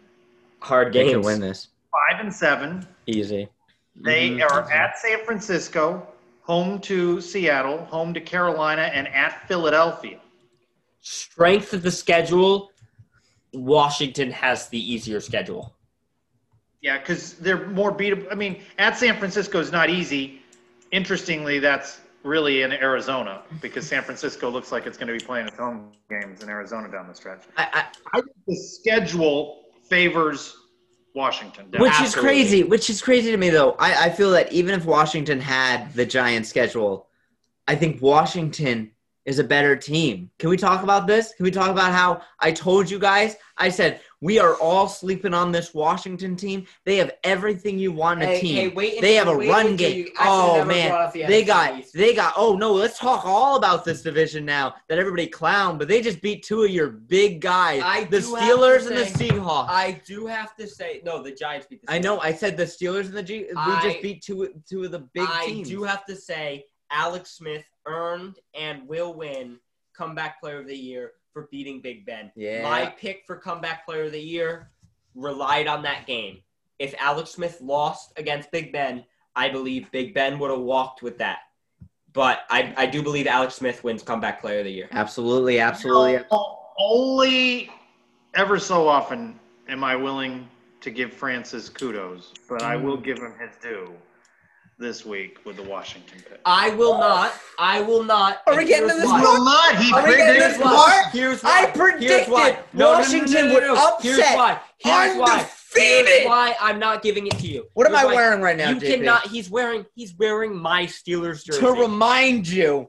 [SPEAKER 1] Hard
[SPEAKER 2] They
[SPEAKER 1] games.
[SPEAKER 2] can win this.
[SPEAKER 3] five and seven.
[SPEAKER 2] Easy.
[SPEAKER 3] They
[SPEAKER 1] Mhm.
[SPEAKER 3] are at San Francisco, home to Seattle, home to Carolina, and at Philadelphia.
[SPEAKER 1] Strength of the schedule. Washington has the easier schedule.
[SPEAKER 3] Yeah, because they're more beatable. I mean, at San Francisco is not easy. Interestingly, that's really in Arizona because San Francisco looks like it's going to be playing its home games in Arizona down the stretch.
[SPEAKER 2] I,
[SPEAKER 3] I think the schedule favors Washington.
[SPEAKER 2] I, which is crazy. Which is crazy to me, though. I, I feel that even if Washington had the Giants schedule, I think Washington is a better team. Can we talk about this? Can we talk about how I told you guys? I said we are all sleeping on this Washington team. They have everything you want in a team.
[SPEAKER 1] wait
[SPEAKER 2] They have a run game. Oh man, they got they got. Oh no, let's talk all about this division now that everybody clown, but they just beat two of your big guys,
[SPEAKER 1] I
[SPEAKER 2] the
[SPEAKER 1] do have to
[SPEAKER 2] Steelers and the
[SPEAKER 1] say-
[SPEAKER 2] Seahawks. I,
[SPEAKER 1] I do have to say, no, the Giants beat the.
[SPEAKER 2] I know. I said the Steelers and the G. We
[SPEAKER 1] I-
[SPEAKER 2] just beat two two of the big
[SPEAKER 1] I
[SPEAKER 2] teams.
[SPEAKER 1] do have to say, Alex Smith earned and will win comeback player of the year for beating Big Ben.
[SPEAKER 2] Yeah.
[SPEAKER 1] My pick for comeback player of the year relied on that game. If Alex Smith lost against Big Ben, I believe Big Ben would have walked with that. But I, I do believe Alex Smith wins comeback player of the year.
[SPEAKER 2] absolutely, absolutely.
[SPEAKER 3] O- Only ever so often am I willing to give Francis kudos, but I mm. will give him his due this week with the Washington pick.
[SPEAKER 1] I will not. I will not.
[SPEAKER 2] Are we
[SPEAKER 1] and
[SPEAKER 2] getting
[SPEAKER 1] here's
[SPEAKER 2] to this
[SPEAKER 1] why.
[SPEAKER 3] will not. He
[SPEAKER 2] Are we getting
[SPEAKER 3] predicted
[SPEAKER 2] this
[SPEAKER 1] Here's
[SPEAKER 2] far?
[SPEAKER 1] why. Here's why.
[SPEAKER 2] I
[SPEAKER 1] Here's
[SPEAKER 2] predicted
[SPEAKER 1] why. No, no, no, no,
[SPEAKER 2] Washington
[SPEAKER 1] no, no,
[SPEAKER 2] would
[SPEAKER 1] no. Here's why. Here's why.
[SPEAKER 2] undefeated.
[SPEAKER 1] Here's why I'm not giving it to you.
[SPEAKER 2] What am I
[SPEAKER 1] why.
[SPEAKER 2] wearing right now,
[SPEAKER 1] You
[SPEAKER 2] JP?
[SPEAKER 1] cannot. He's wearing. He's wearing my Steelers jersey.
[SPEAKER 2] to remind you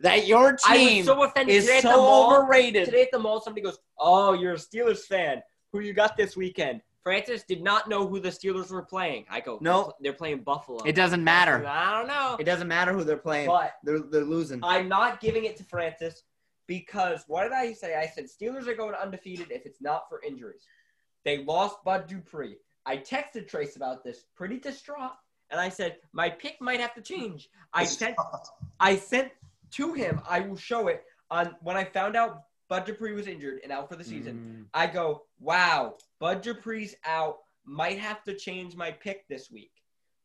[SPEAKER 2] that your team
[SPEAKER 1] so offended
[SPEAKER 2] is
[SPEAKER 1] the
[SPEAKER 2] so
[SPEAKER 1] mall.
[SPEAKER 2] overrated.
[SPEAKER 1] Today at the mall, somebody goes, "Oh, you're a Steelers fan. Who you got this weekend?" Francis did not know who the Steelers were playing. I go,
[SPEAKER 2] No.
[SPEAKER 1] they're playing Buffalo.
[SPEAKER 2] It doesn't matter.
[SPEAKER 1] I don't know.
[SPEAKER 2] It doesn't matter who they're playing.
[SPEAKER 1] But
[SPEAKER 2] They're they're losing.
[SPEAKER 1] I'm not giving it to Francis because what did I say? I said Steelers are going undefeated if it's not for injuries. They lost Bud Dupree. I texted Trace about this, pretty distraught, and I said my pick might have to change. I sent I sent to him. I will show it on when I found out Bud Dupree was injured and out for the season.
[SPEAKER 2] Mm.
[SPEAKER 1] I go, wow, Bud Dupree's out. Might have to change my pick this week.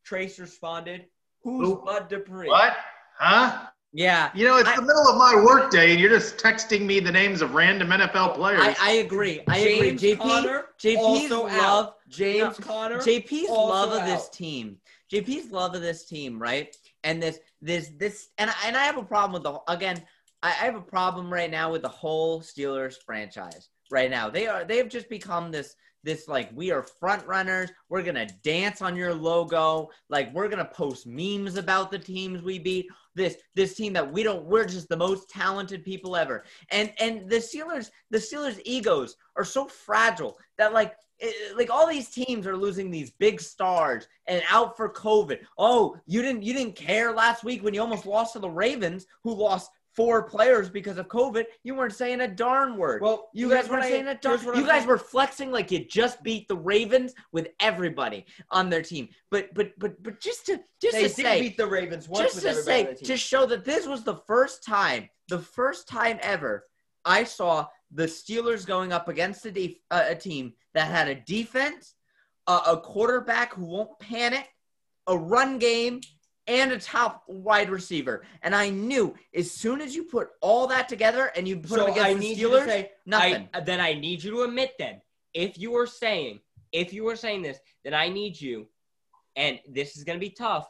[SPEAKER 1] Trace responded, "Who's
[SPEAKER 3] Who?
[SPEAKER 1] Bud Dupree?"
[SPEAKER 3] What? Huh?
[SPEAKER 2] Yeah,
[SPEAKER 3] You know, it's
[SPEAKER 2] I-
[SPEAKER 3] the middle of my workday, and you're just texting me the names of random NFL players.
[SPEAKER 2] I, I agree. I
[SPEAKER 1] James
[SPEAKER 2] agree. JP
[SPEAKER 1] Conner,
[SPEAKER 2] JP's
[SPEAKER 1] also out.
[SPEAKER 2] love
[SPEAKER 1] James
[SPEAKER 2] No,
[SPEAKER 1] Conner.
[SPEAKER 2] JP's
[SPEAKER 1] also
[SPEAKER 2] love of this
[SPEAKER 1] out.
[SPEAKER 2] team. JP's love of this team, right? And this this this and I, and I have a problem with the again. I, I have a problem right now with the whole Steelers franchise. Right now, they are they have just become this this like we are front runners. We're gonna dance on your logo. Like we're gonna post memes about the teams we beat. This this team that we don't. We're just the most talented people ever. And and the Steelers the Steelers egos are so fragile that like it- like all these teams are losing these big stars and out for COVID. Oh, you didn't you didn't care last week when you almost lost to the Ravens, who lost four players because of COVID. You weren't saying a darn word.
[SPEAKER 1] Well,
[SPEAKER 2] you guys weren't
[SPEAKER 1] I-
[SPEAKER 2] saying a darn. You
[SPEAKER 1] I'm
[SPEAKER 2] guys
[SPEAKER 1] saying.
[SPEAKER 2] were flexing like you just beat the Ravens with everybody on their team. But but but but just to just
[SPEAKER 1] They
[SPEAKER 2] to say
[SPEAKER 1] beat the Ravens once
[SPEAKER 2] just
[SPEAKER 1] with
[SPEAKER 2] to
[SPEAKER 1] everybody
[SPEAKER 2] say,
[SPEAKER 1] on the team.
[SPEAKER 2] to show that this was the first time, the first time ever, I saw the Steelers going up against a, def- uh, a team that had a defense, a, a quarterback who won't panic, a run game, and a top wide receiver. And I knew as soon as you put all that together and you put
[SPEAKER 1] so
[SPEAKER 2] against
[SPEAKER 1] I
[SPEAKER 2] the Steelers,
[SPEAKER 1] say
[SPEAKER 2] nothing.
[SPEAKER 1] I, then I need you to admit then if you are saying if you are saying this, then I need you, and this is going to be tough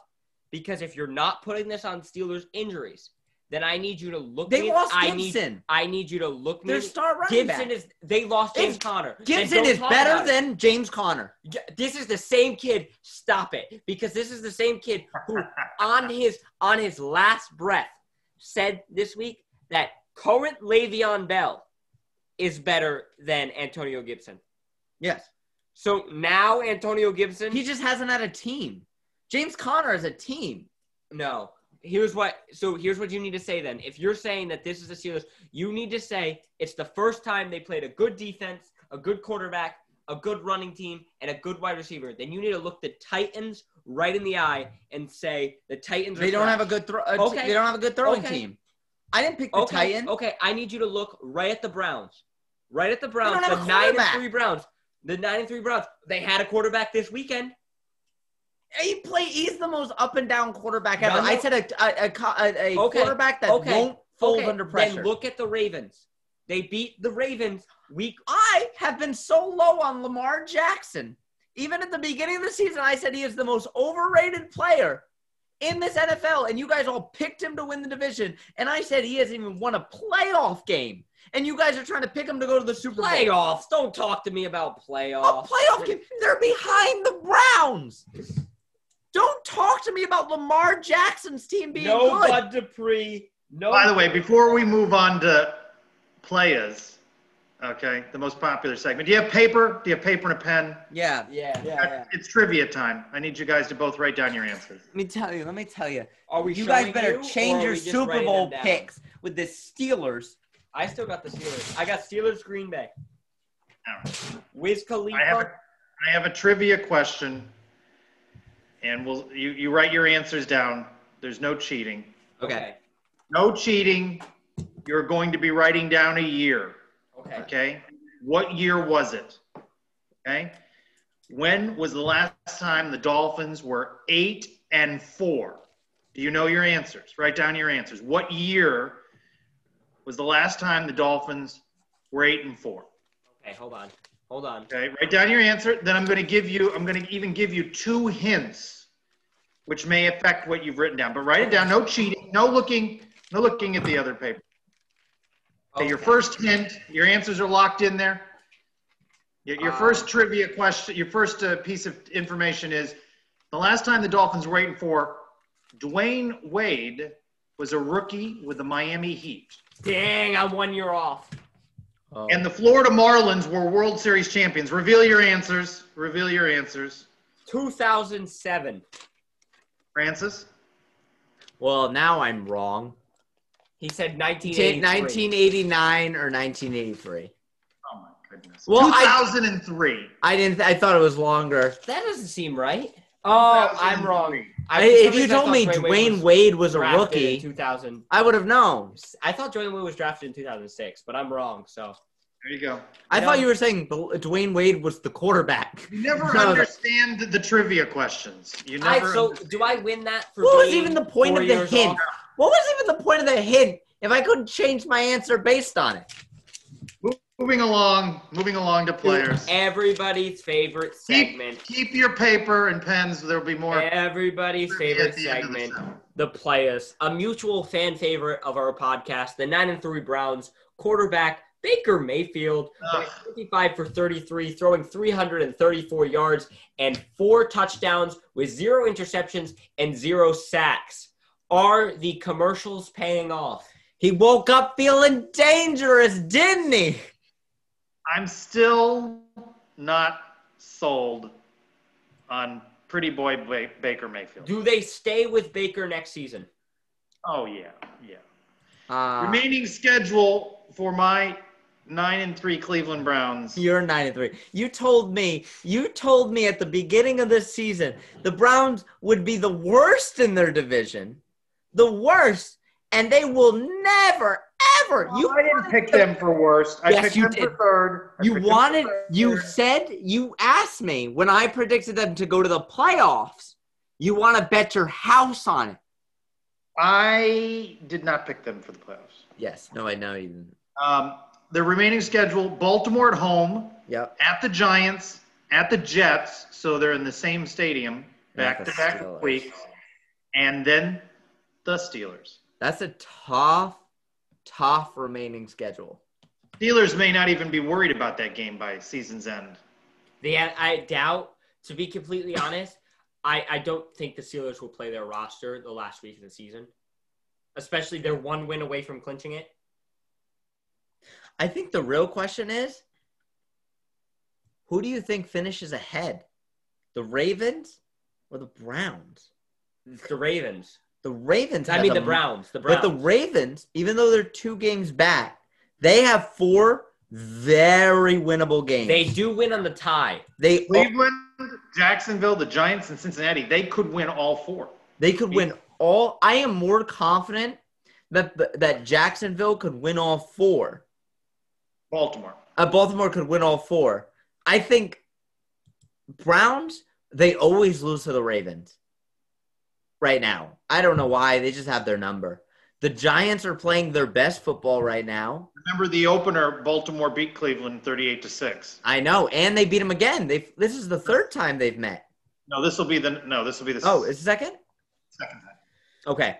[SPEAKER 1] because if you're not putting this on Steelers injuries, then I need you to look.
[SPEAKER 2] they
[SPEAKER 1] me,
[SPEAKER 2] lost
[SPEAKER 1] I need
[SPEAKER 2] Gibson.
[SPEAKER 1] I need you to look me.
[SPEAKER 2] Their star running
[SPEAKER 1] Gibson
[SPEAKER 2] back.
[SPEAKER 1] is they lost James
[SPEAKER 2] If
[SPEAKER 1] Conner.
[SPEAKER 2] Gibson is better than James Conner.
[SPEAKER 1] J- This is the same kid. Stop it, because this is the same kid who, on his on his last breath, said this week that current Le'Veon Bell is better than Antonio Gibson.
[SPEAKER 2] Yes.
[SPEAKER 1] So now Antonio Gibson.
[SPEAKER 2] He just hasn't had a team. James Conner is a team.
[SPEAKER 1] no. Here's what. So here's what you need to say then. If you're saying that this is the Steelers, you need to say it's the first time they played a good defense, a good quarterback, a good running team, and a good wide receiver. Then you need to look the Titans right in the eye and say the Titans.
[SPEAKER 2] They
[SPEAKER 1] are
[SPEAKER 2] don't have a good throw. Uh,
[SPEAKER 1] Okay.
[SPEAKER 2] They don't have a good throwing
[SPEAKER 1] Okay.
[SPEAKER 2] team. I didn't pick the
[SPEAKER 1] Okay,
[SPEAKER 2] Titans.
[SPEAKER 1] okay. I need you to look right at the Browns. Right at the Browns. the nine and three Browns. The nine and three Browns. They had a quarterback this weekend.
[SPEAKER 2] He play. He's the most up and down quarterback ever. I said a a, a, a, a
[SPEAKER 1] Okay,
[SPEAKER 2] quarterback that
[SPEAKER 1] okay,
[SPEAKER 2] won't fold
[SPEAKER 1] Okay,
[SPEAKER 2] under pressure.
[SPEAKER 1] Then look at the Ravens. They beat the Ravens week.
[SPEAKER 2] I have been so low on Lamar Jackson. Even at the beginning of the season, I said he is the most overrated player in this NFL, and you guys all picked him to win the division. And I said he hasn't even won a playoff game. And you guys are trying to pick him to go to the Super Bowl.
[SPEAKER 1] Playoffs. Don't talk to me about
[SPEAKER 2] A
[SPEAKER 1] playoffs.
[SPEAKER 2] playoff game. They're behind the Browns. Don't talk to me about Lamar Jackson's team being
[SPEAKER 1] no
[SPEAKER 2] good.
[SPEAKER 1] Bud Dupree. No.
[SPEAKER 3] By the way, before we move on to players, okay, the most popular segment. Do you have paper? Do you have paper and a pen?
[SPEAKER 2] Yeah.
[SPEAKER 1] Yeah, yeah, yeah.
[SPEAKER 3] It's trivia time. I need you guys to both write down your answers.
[SPEAKER 2] Let me tell you. Let me tell you.
[SPEAKER 1] Are we
[SPEAKER 2] You guys better
[SPEAKER 1] you,
[SPEAKER 2] change your Super Bowl picks with the Steelers.
[SPEAKER 1] I still got the Steelers. I got Steelers Green Bay.
[SPEAKER 3] All right.
[SPEAKER 1] Wiz Khalifa.
[SPEAKER 3] I have a, I have a trivia question, and we'll you, you write your answers down. There's no cheating.
[SPEAKER 1] okay.
[SPEAKER 3] No cheating. You're going to be writing down a year.
[SPEAKER 1] Okay.
[SPEAKER 3] Okay. What year was it? Okay. When was the last time the Dolphins were eight and four? Do you know your answers? Write down your answers. What year was the last time the Dolphins were eight and four?
[SPEAKER 1] Okay. Hold on. Hold on.
[SPEAKER 3] Okay. Write down your answer. Then I'm going to give you, I'm going to even give you two hints, which may affect what you've written down. But write it down. No cheating. No looking. No looking at the other paper. Okay, your first hint, your answers are locked in there. Your, your
[SPEAKER 1] Uh,
[SPEAKER 3] first trivia question, your first uh, piece of information is the last time the Dolphins were eight and four, Dwyane Wade was a rookie with the Miami Heat.
[SPEAKER 1] Dang, I'm one year off.
[SPEAKER 2] Oh.
[SPEAKER 3] And the Florida Marlins were World Series champions. Reveal your answers. Reveal your answers.
[SPEAKER 1] 2007.
[SPEAKER 3] Francis?
[SPEAKER 2] well, now I'm wrong.
[SPEAKER 1] He said 1983.
[SPEAKER 2] 1989 or 1983.
[SPEAKER 3] Oh my goodness.
[SPEAKER 2] Well, I-
[SPEAKER 3] 2003.
[SPEAKER 2] I didn't. I thought it was longer.
[SPEAKER 1] That doesn't seem right. Oh, I'm wrong.
[SPEAKER 3] 2003.
[SPEAKER 1] I,
[SPEAKER 2] I- if you
[SPEAKER 1] I
[SPEAKER 2] told me
[SPEAKER 1] thought
[SPEAKER 2] Dwyane
[SPEAKER 1] was
[SPEAKER 2] Wade was a rookie,
[SPEAKER 1] in 2000.
[SPEAKER 2] I would have known.
[SPEAKER 1] I thought Dwyane Wade was drafted in 2006, but I'm wrong. So
[SPEAKER 3] There you go.
[SPEAKER 2] I
[SPEAKER 1] Yeah.
[SPEAKER 2] thought you were saying Dwyane Wade was the quarterback.
[SPEAKER 3] You never
[SPEAKER 2] No,
[SPEAKER 3] understand the trivia questions. You
[SPEAKER 1] I so
[SPEAKER 3] understand.
[SPEAKER 1] do I win that for
[SPEAKER 2] What was even the point
[SPEAKER 1] point
[SPEAKER 2] of the hint?
[SPEAKER 1] off?
[SPEAKER 2] What was even the point of the hint if I couldn't change my answer based on it?
[SPEAKER 3] Moving along. Moving along to players.
[SPEAKER 1] Everybody's favorite segment.
[SPEAKER 3] Keep, keep your paper and pens. There'll be more.
[SPEAKER 1] Everybody's favorite
[SPEAKER 3] the of the
[SPEAKER 1] segment. the players, a mutual fan favorite of our podcast, the 9 and 3 Browns quarterback Baker Mayfield, 55 for 33, throwing 334 yards and four touchdowns with zero interceptions and zero sacks. Are the commercials paying off?
[SPEAKER 2] He woke up feeling dangerous, didn't he?
[SPEAKER 3] I'm still not sold on Pretty Boy ba- Baker Mayfield.
[SPEAKER 1] Do they stay with Baker next season?
[SPEAKER 3] Oh yeah, yeah.
[SPEAKER 2] Uh,
[SPEAKER 3] Remaining schedule for my nine and three Cleveland Browns.
[SPEAKER 2] You're nine and three. You told me. You told me at the beginning of this season the Browns would be the worst in their division, the worst, and they will never, ever. you
[SPEAKER 3] I didn't pick them for worst. I
[SPEAKER 2] Yes,
[SPEAKER 3] picked
[SPEAKER 2] you
[SPEAKER 3] them
[SPEAKER 2] did.
[SPEAKER 3] for third. I
[SPEAKER 2] You wanted.
[SPEAKER 3] for
[SPEAKER 2] You said. You asked me when I predicted them to go to the playoffs. You want to bet your house on it.
[SPEAKER 3] I did not pick them for the playoffs.
[SPEAKER 2] Yes. No, I know you didn't.
[SPEAKER 3] Um, the remaining schedule: Baltimore at home,
[SPEAKER 2] Yep.
[SPEAKER 3] at the Giants, at the Jets. So they're in the same stadium, back to back
[SPEAKER 2] Steelers.
[SPEAKER 3] weeks, and then the Steelers.
[SPEAKER 2] That's a tough, tough remaining schedule.
[SPEAKER 3] Steelers may not even be worried about that game by season's end.
[SPEAKER 1] The I doubt, to be completely honest, I, I don't think the Steelers will play their roster the last week of the season. Especially they're one win away from clinching it.
[SPEAKER 2] I think the real question is who do you think finishes ahead? The Ravens or the Browns?
[SPEAKER 1] It's the Ravens.
[SPEAKER 2] The Ravens.
[SPEAKER 1] I
[SPEAKER 2] have
[SPEAKER 1] mean
[SPEAKER 2] the
[SPEAKER 1] the Browns. The Browns.
[SPEAKER 2] But the Ravens, even though they're two games back, they have four very winnable games.
[SPEAKER 1] they do win on the tie.
[SPEAKER 2] they
[SPEAKER 3] Cleveland, Jacksonville, the Giants, and Cincinnati, they could win all four.
[SPEAKER 2] they could win all. I am more confident that that Jacksonville could win all four.
[SPEAKER 3] Baltimore.
[SPEAKER 2] Uh, Baltimore could win all four. I think Browns, they always lose to the Ravens right now. I don't know why. They just have their number. The Giants are playing their best football right now.
[SPEAKER 3] Remember the opener, Baltimore beat Cleveland 38 to 6.
[SPEAKER 2] I know. And they beat them again. They This is the third time they've met.
[SPEAKER 3] No, this will be the no, this will be the
[SPEAKER 2] Oh, it's the second?
[SPEAKER 3] second time.
[SPEAKER 2] Okay.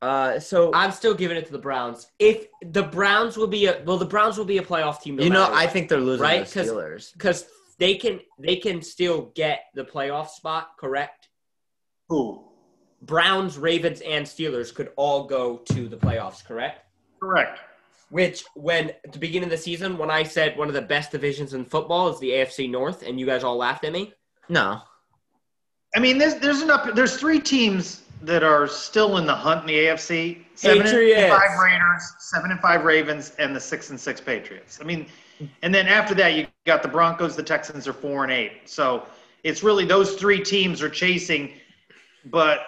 [SPEAKER 2] Uh, so
[SPEAKER 1] I'm still giving it to the Browns. If the Browns will be a well, the Browns will be a playoff team. No
[SPEAKER 2] you know,
[SPEAKER 1] matter
[SPEAKER 2] I
[SPEAKER 1] what.
[SPEAKER 2] think they're losing
[SPEAKER 1] Right?
[SPEAKER 2] to
[SPEAKER 1] 'Cause-
[SPEAKER 2] the Steelers.
[SPEAKER 1] because they can they can still get the playoff spot. Correct.
[SPEAKER 3] Who?
[SPEAKER 1] Browns, Ravens, and Steelers could all go to the playoffs. Correct.
[SPEAKER 3] Correct.
[SPEAKER 1] Which, when at the beginning of the season, when I said one of the best divisions in football is the AFC North, and you guys all laughed at me.
[SPEAKER 2] No.
[SPEAKER 3] I mean, there's there's enough. There's three teams that are still in the hunt in the AFC. Seven
[SPEAKER 1] Patriots.
[SPEAKER 3] and five Raiders, seven and five Ravens, and the six and six Patriots. I mean, and then after that, you got the Broncos. The Texans are four and eight. So it's really those three teams are chasing, but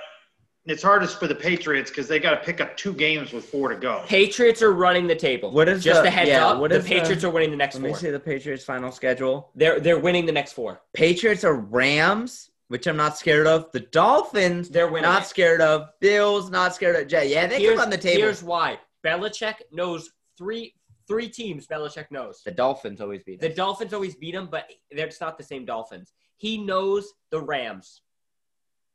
[SPEAKER 3] it's hardest for the Patriots because they got to pick up two games with four to go.
[SPEAKER 1] Patriots are running the table.
[SPEAKER 2] What is
[SPEAKER 1] just
[SPEAKER 2] the-
[SPEAKER 1] a heads
[SPEAKER 2] yeah,
[SPEAKER 1] up?
[SPEAKER 2] what
[SPEAKER 1] the
[SPEAKER 2] is the-
[SPEAKER 1] Patriots are winning the next
[SPEAKER 2] Let me
[SPEAKER 1] four.
[SPEAKER 2] see the Patriots' final schedule.
[SPEAKER 1] They're they're winning the next four.
[SPEAKER 2] Patriots are Rams, which I'm not scared of. The Dolphins,
[SPEAKER 1] They're winning.
[SPEAKER 2] not
[SPEAKER 1] it.
[SPEAKER 2] scared of. Bills, not scared of. Jet. Yeah, they
[SPEAKER 1] here's,
[SPEAKER 2] come on the table.
[SPEAKER 1] Here's why. Belichick knows three three teams. Belichick knows.
[SPEAKER 2] The Dolphins always beat
[SPEAKER 1] The. Dolphins always beat them, but they're just not the same Dolphins. He knows the Rams.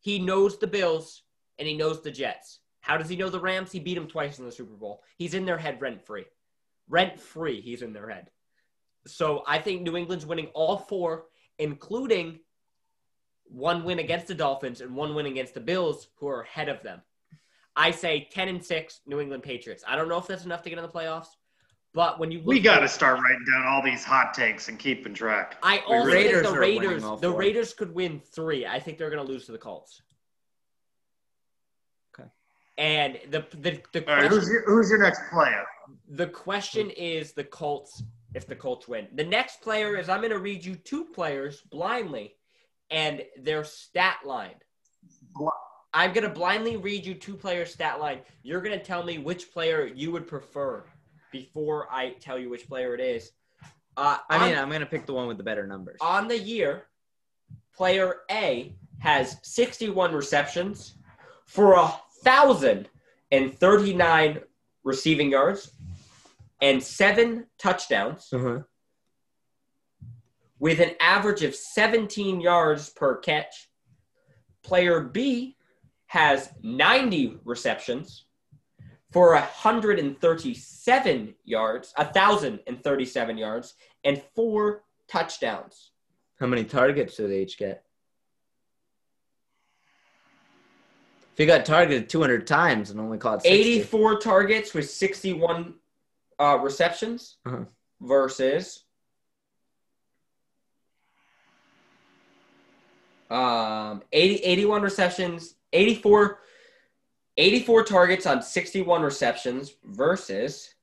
[SPEAKER 1] He knows the Bills, and he knows the Jets. How does he know the Rams? He beat them twice in the Super Bowl. He's in their head rent free. Rent free, he's in their head. So I think New England's winning all four, including one win against the Dolphins and one win against the Bills, who are ahead of them. I say 10 and 6, New England Patriots. I don't know if that's enough to get in the playoffs, But when you look
[SPEAKER 3] We got to start writing down all these hot takes and keeping track.
[SPEAKER 1] I
[SPEAKER 3] We
[SPEAKER 1] also
[SPEAKER 3] really-
[SPEAKER 1] think the Raiders. The. Raiders could win three. I think they're going to lose to the Colts.
[SPEAKER 2] Okay.
[SPEAKER 1] And the the the
[SPEAKER 3] All right, who's your, who's your next player?
[SPEAKER 1] the question is the Colts if the Colts win. The next player is I'm going to read you two players blindly and their stat line.
[SPEAKER 3] Bl-
[SPEAKER 1] I'm going to blindly read you two players stat line. You're going to tell me which player you would prefer before I tell you which player it is. Uh,
[SPEAKER 2] I
[SPEAKER 1] on-
[SPEAKER 2] mean, I'm gonna pick the one with the better numbers.
[SPEAKER 1] on the year, player A has 61 receptions for a thousand and 39 receiving yards and seven touchdowns
[SPEAKER 2] Uh-huh.
[SPEAKER 1] with an average of 17 yards per catch. Player B has 90 receptions for 137 yards, 1,037 yards, and four touchdowns.
[SPEAKER 2] How many targets did they each get? If you got targeted 200 times and only caught 60,
[SPEAKER 1] 84 targets with 61 uh, receptions
[SPEAKER 2] Uh-huh.
[SPEAKER 1] versus um 80, 81 receptions 84 84 targets on 61 receptions versus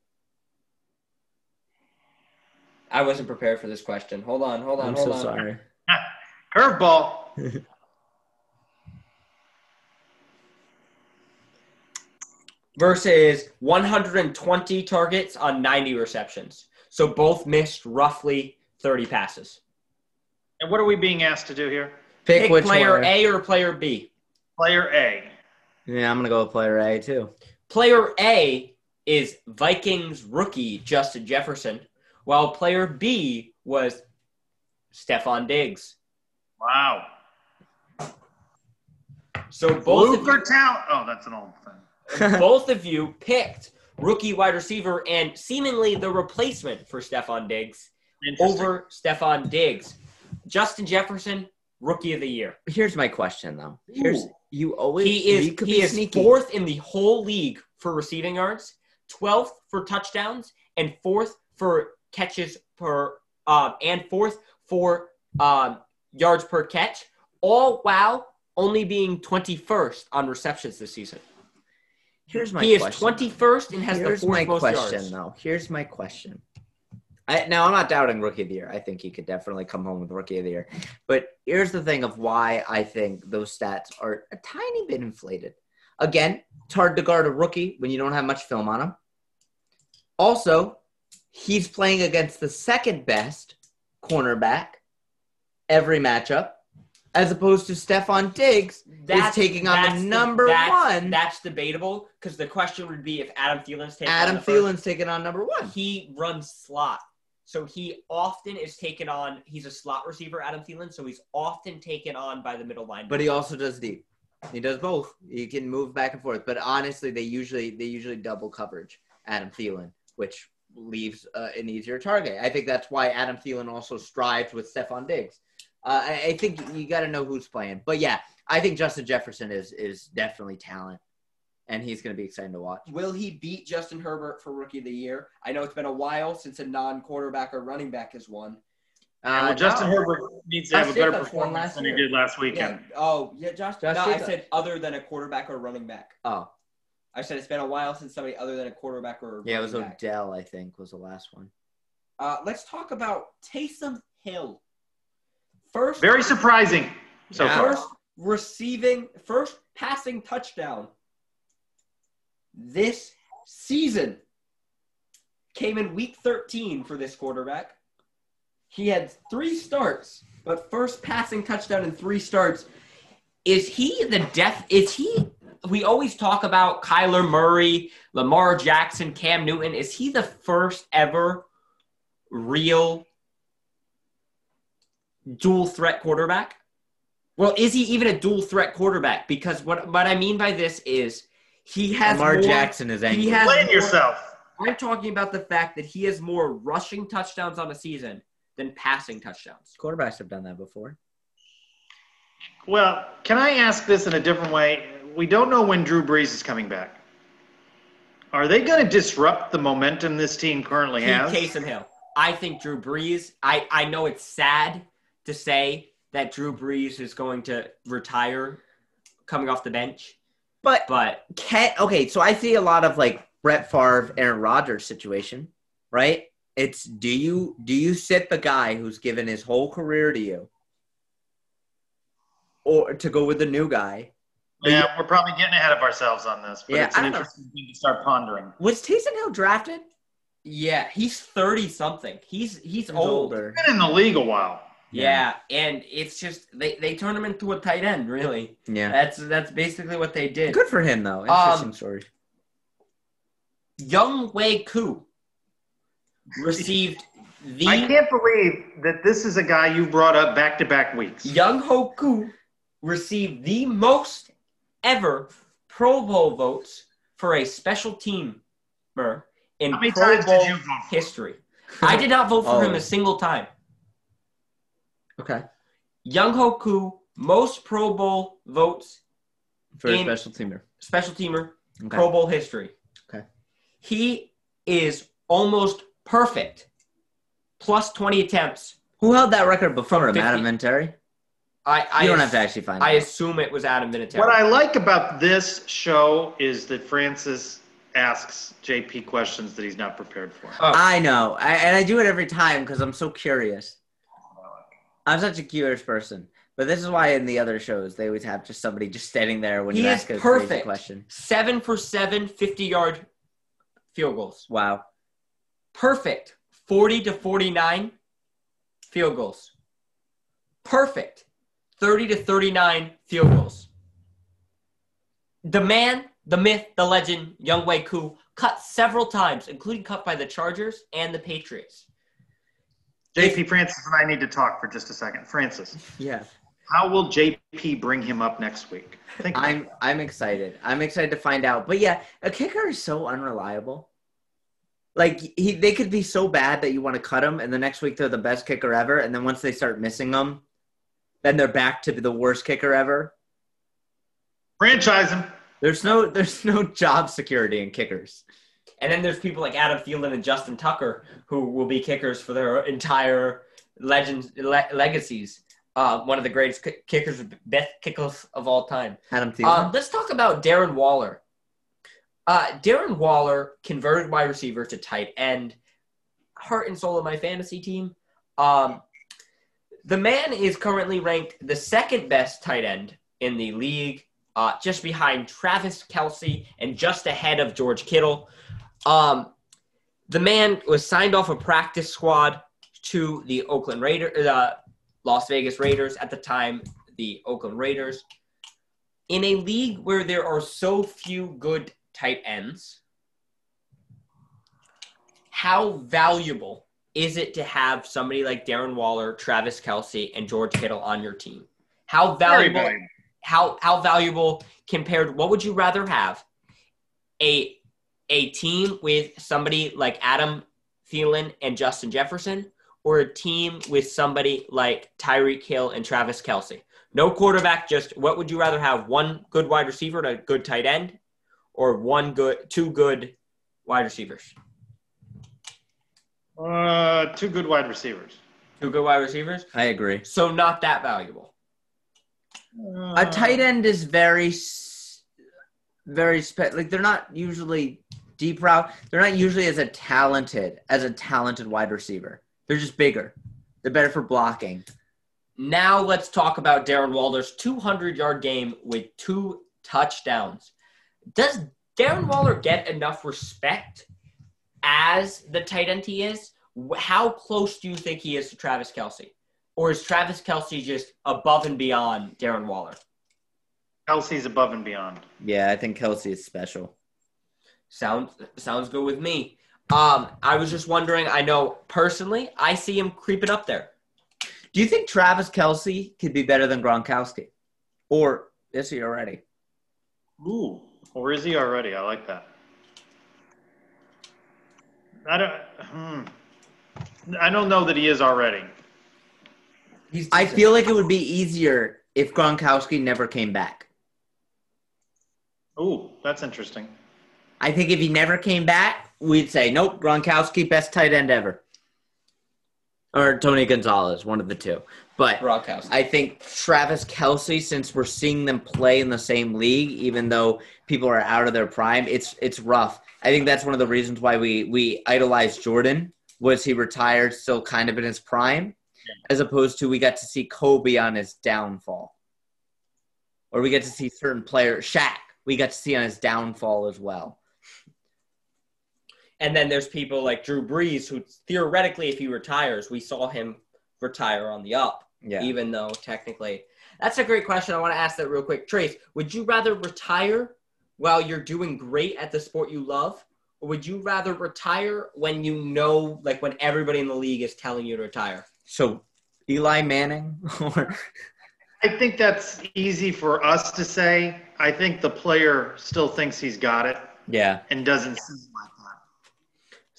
[SPEAKER 1] I wasn't prepared for this question. Hold on, hold on,
[SPEAKER 2] I'm
[SPEAKER 1] hold
[SPEAKER 2] so
[SPEAKER 1] on.
[SPEAKER 2] sorry.
[SPEAKER 3] Curveball.
[SPEAKER 1] versus 120 targets on 90 receptions. So both missed roughly 30 passes.
[SPEAKER 3] And what are we being asked to do here?
[SPEAKER 2] Pick,
[SPEAKER 1] Pick
[SPEAKER 2] which
[SPEAKER 1] player
[SPEAKER 2] one.
[SPEAKER 1] A or player B.
[SPEAKER 3] Player A.
[SPEAKER 2] Yeah, I'm gonna go with player A too.
[SPEAKER 1] Player A is Vikings rookie Justin Jefferson, while player B was Stefon Diggs.
[SPEAKER 3] Wow.
[SPEAKER 1] So both
[SPEAKER 3] Luke
[SPEAKER 1] of,
[SPEAKER 3] or Talent? Oh, that's an old thing.
[SPEAKER 1] you, both of you picked rookie wide receiver and seemingly the replacement for Stefon Diggs over Stefon Diggs. Justin Jefferson, rookie of the year.
[SPEAKER 2] Here's my question though. Here's
[SPEAKER 3] Ooh.
[SPEAKER 2] you always
[SPEAKER 1] He is he is
[SPEAKER 2] sneaky.
[SPEAKER 1] fourth in the whole league for receiving yards, twelfth for touchdowns, and fourth for catches per um, and fourth for um, yards per catch. All while only being twenty first on receptions this season.
[SPEAKER 2] Here's my
[SPEAKER 1] he is
[SPEAKER 2] question.
[SPEAKER 1] twenty first and has
[SPEAKER 2] Here's
[SPEAKER 1] the fourth
[SPEAKER 2] my
[SPEAKER 1] most
[SPEAKER 2] question
[SPEAKER 1] yards.
[SPEAKER 2] though. Here's my question. I, now I'm not doubting rookie of the year. I think he could definitely come home with rookie of the year. But here's the thing of why I think those stats are a tiny bit inflated. Again, it's hard to guard a rookie when you don't have much film on him. Also, he's playing against the second best cornerback every matchup, as opposed to Stefon Diggs,
[SPEAKER 1] That's
[SPEAKER 2] taking on the number
[SPEAKER 1] that's-
[SPEAKER 2] one.
[SPEAKER 1] That's debatable because the question would be if Adam Thielen's taking
[SPEAKER 2] Adam
[SPEAKER 1] on the first-
[SPEAKER 2] Thielen's taking on number one.
[SPEAKER 1] he runs slot. So he often is taken on. He's a slot receiver, Adam Thielen. So he's often taken on by the middle line.
[SPEAKER 2] But he also does deep. He does both. He can move back and forth. But honestly, they usually they usually double coverage Adam Thielen, which leaves uh, an easier target. I think that's why Adam Thielen also strives with Stefon Diggs. Uh, I, I think you got to know who's playing. But yeah, I think Justin Jefferson is is definitely talent, and he's going to be exciting to watch.
[SPEAKER 1] will he beat Justin Herbert for Rookie of the Year? I know it's been a while since a non-quarterback or running back has won.
[SPEAKER 3] Yeah, well,
[SPEAKER 2] Uh,
[SPEAKER 3] Justin
[SPEAKER 2] no.
[SPEAKER 3] Herbert needs to have a better performance
[SPEAKER 2] last
[SPEAKER 3] than he did last weekend.
[SPEAKER 1] Yeah. Oh, yeah, Josh.
[SPEAKER 2] Josh
[SPEAKER 1] no, I said other than a quarterback or running back.
[SPEAKER 2] Oh,
[SPEAKER 1] I said it's been a while since somebody other than a quarterback or
[SPEAKER 2] yeah, it was
[SPEAKER 1] running back.
[SPEAKER 2] Odell. I think was the last one.
[SPEAKER 1] Uh, let's talk about Taysom Hill. First,
[SPEAKER 3] Very surprising so
[SPEAKER 2] Yeah.
[SPEAKER 1] First receiving, first passing touchdown this season came in week 13 for this quarterback. He had three starts, but first passing touchdown in three starts. Is he the death? Is he? We always talk about Kyler Murray, Lamar Jackson, Cam Newton. Is he the first ever real dual threat quarterback? Well, is he even a dual threat quarterback? Because what what I mean by this is he has
[SPEAKER 2] Lamar
[SPEAKER 1] more,
[SPEAKER 2] Jackson is angry.
[SPEAKER 1] He has
[SPEAKER 3] Blame
[SPEAKER 1] more-
[SPEAKER 3] yourself.
[SPEAKER 1] I'm talking about the fact that he has more rushing touchdowns on a season than passing touchdowns.
[SPEAKER 2] Quarterbacks have done that before.
[SPEAKER 3] Well, can I ask this in a different way? We don't know when Drew Brees is coming back. Are they going to disrupt the momentum this team currently
[SPEAKER 1] Pete
[SPEAKER 3] has?
[SPEAKER 1] Taysom Hill. I think Drew Brees. I I know it's sad to say that Drew Brees is going to retire coming off the bench,
[SPEAKER 2] But
[SPEAKER 1] but
[SPEAKER 2] can okay, so I see a lot of like Brett Favre, Aaron Rodgers situation, right? It's do you do you sit the guy who's given his whole career to you, or to go with the new guy?
[SPEAKER 3] Yeah, we're probably getting ahead of ourselves on this, but
[SPEAKER 2] Yeah,
[SPEAKER 3] it's an
[SPEAKER 2] I don't know.
[SPEAKER 3] interesting thing to start pondering.
[SPEAKER 2] Was Taysom Hill drafted?
[SPEAKER 1] yeah, he's thirty something. He's he's
[SPEAKER 2] He's
[SPEAKER 1] old.
[SPEAKER 2] older.
[SPEAKER 3] Been in the league a while.
[SPEAKER 1] Yeah, and it's just they they turn him into a tight end. Really,
[SPEAKER 2] Yeah.
[SPEAKER 1] that's that's basically what they did.
[SPEAKER 2] Good for him though. Interesting
[SPEAKER 1] Um,
[SPEAKER 2] story.
[SPEAKER 1] Younghoe Koo received the
[SPEAKER 3] I can't believe that this is a guy you brought up back to back weeks.
[SPEAKER 1] Young Ho Hoku received the most ever Pro Bowl votes for a special teamer in Pro Bowl
[SPEAKER 3] did you vote for him?
[SPEAKER 1] history. I did not vote for
[SPEAKER 2] Oh.
[SPEAKER 1] him a single time.
[SPEAKER 2] Okay.
[SPEAKER 1] Younghoe Koo, most Pro Bowl votes,
[SPEAKER 2] For a special teamer.
[SPEAKER 1] special teamer,
[SPEAKER 2] Okay.
[SPEAKER 1] Pro Bowl history.
[SPEAKER 2] Okay.
[SPEAKER 1] He is almost perfect. Plus 20 attempts.
[SPEAKER 2] Who held that record before him?
[SPEAKER 1] 50.
[SPEAKER 2] Adam Vinatieri?
[SPEAKER 1] I, I
[SPEAKER 2] You don't
[SPEAKER 1] ass-
[SPEAKER 2] have to actually find
[SPEAKER 1] I
[SPEAKER 2] it.
[SPEAKER 1] assume it was Adam Vinatieri.
[SPEAKER 3] What I like about this show is that Francis asks JP questions that he's not prepared for.
[SPEAKER 1] Oh.
[SPEAKER 2] I know, I, and I do it every time because I'm so curious. I'm such a curious person, but this is why in the other shows they always have just somebody just standing there when
[SPEAKER 1] He
[SPEAKER 2] you ask a crazy
[SPEAKER 1] perfect.
[SPEAKER 2] question.
[SPEAKER 1] seven for seven 50 yard field goals.
[SPEAKER 2] Wow,
[SPEAKER 1] Perfect 40 to 49 field goals. Perfect 30 to 39 field goals. The man, the myth, the legend, Younghoe Koo, cut several times, including cut by the Chargers and the Patriots.
[SPEAKER 3] JP Francis and I need to talk for just a second. Francis,
[SPEAKER 2] yeah,
[SPEAKER 3] how will JP bring him up next week? Think
[SPEAKER 2] I'm I'm excited. I'm excited to find out. But yeah, a kicker is so unreliable. Like he, they could be so bad that you want to cut them, and the next week they're the best kicker ever, and then once they start missing them, then they're back to the worst kicker ever.
[SPEAKER 3] franchise him.
[SPEAKER 2] There's no there's no job security in kickers.
[SPEAKER 1] And then there's people like Adam Thielen and Justin Tucker who will be kickers for their entire legends le- legacies. Uh, one of the greatest ki- kickers, best kickers of all time.
[SPEAKER 2] Adam Thielen.
[SPEAKER 1] Um, let's talk about Darren Waller. Uh, Darren Waller converted wide receiver to tight end, heart and soul of my fantasy team. Um, the man is currently ranked the second best tight end in the league, uh, just behind Travis Kelce and just ahead of George Kittle. Um, the man was signed off a practice squad to the Oakland Raiders, uh, Las Vegas Raiders at the time, the Oakland Raiders in a league where there are so few good tight ends, how valuable is it to have somebody like Darren Waller, Travis Kelce, and George Kittle on your team? How valuable?
[SPEAKER 3] valuable.
[SPEAKER 1] How how valuable compared? What would you rather have? A a team with somebody like Adam Thielen and Justin Jefferson, or a team with somebody like Tyreek Hill and Travis Kelce? No quarterback, just what would you rather have? One good wide receiver and a good tight end, or one good, two good wide receivers?
[SPEAKER 3] Uh, two good wide receivers.
[SPEAKER 1] Two good wide receivers.
[SPEAKER 2] I agree.
[SPEAKER 1] So not that valuable.
[SPEAKER 2] A tight end is very, very spe- like they're not usually deep route. They're not usually as a talented as a talented wide receiver. They're just bigger. They're better for blocking.
[SPEAKER 1] Now let's talk about Darren Waller's 200 yard game with two touchdowns. Does Darren Waller get enough respect as the tight end he is? How close do you think he is to Travis Kelce? Or is Travis Kelce just above and beyond Darren Waller?
[SPEAKER 3] Kelce's above and beyond.
[SPEAKER 2] Yeah, I think Kelce is special.
[SPEAKER 1] Sounds sounds good with me. Um, I was just wondering. I know personally, I see him creeping up there.
[SPEAKER 2] Do you think Travis Kelce could be better than Gronkowski, or is he already?
[SPEAKER 3] Ooh, or is he already? I like that. I don't. Hmm. I don't know that he is already.
[SPEAKER 1] He's
[SPEAKER 2] I feel like it would be easier if Gronkowski never came back.
[SPEAKER 3] Ooh, that's interesting.
[SPEAKER 2] I think if he never came back, we'd say nope, Gronkowski best tight end ever, or Tony Gonzalez, one of the two. But
[SPEAKER 1] Gronkowski.
[SPEAKER 2] I think Travis Kelce, since we're seeing them play in the same league, even though people are out of their prime, it's it's rough. I think that's one of the reasons why we we idolize Jordan was he retired still kind of in his prime, as opposed to we got to see Kobe on his downfall, or we get to see certain players, Shaq, we got to see on his downfall as well.
[SPEAKER 1] And then there's people like Drew Brees, who theoretically, if he retires, we saw him retire on the up,
[SPEAKER 2] Yeah,
[SPEAKER 1] even though technically. That's a great question. I want to ask that real quick. Trace, would you rather retire while you're doing great at the sport you love? Or would you rather retire when you know, like when everybody in the league is telling you to retire?
[SPEAKER 2] so Eli Manning or
[SPEAKER 3] I think that's easy for us to say. I think the player still thinks he's got it
[SPEAKER 2] yeah,
[SPEAKER 3] and doesn't see it like that.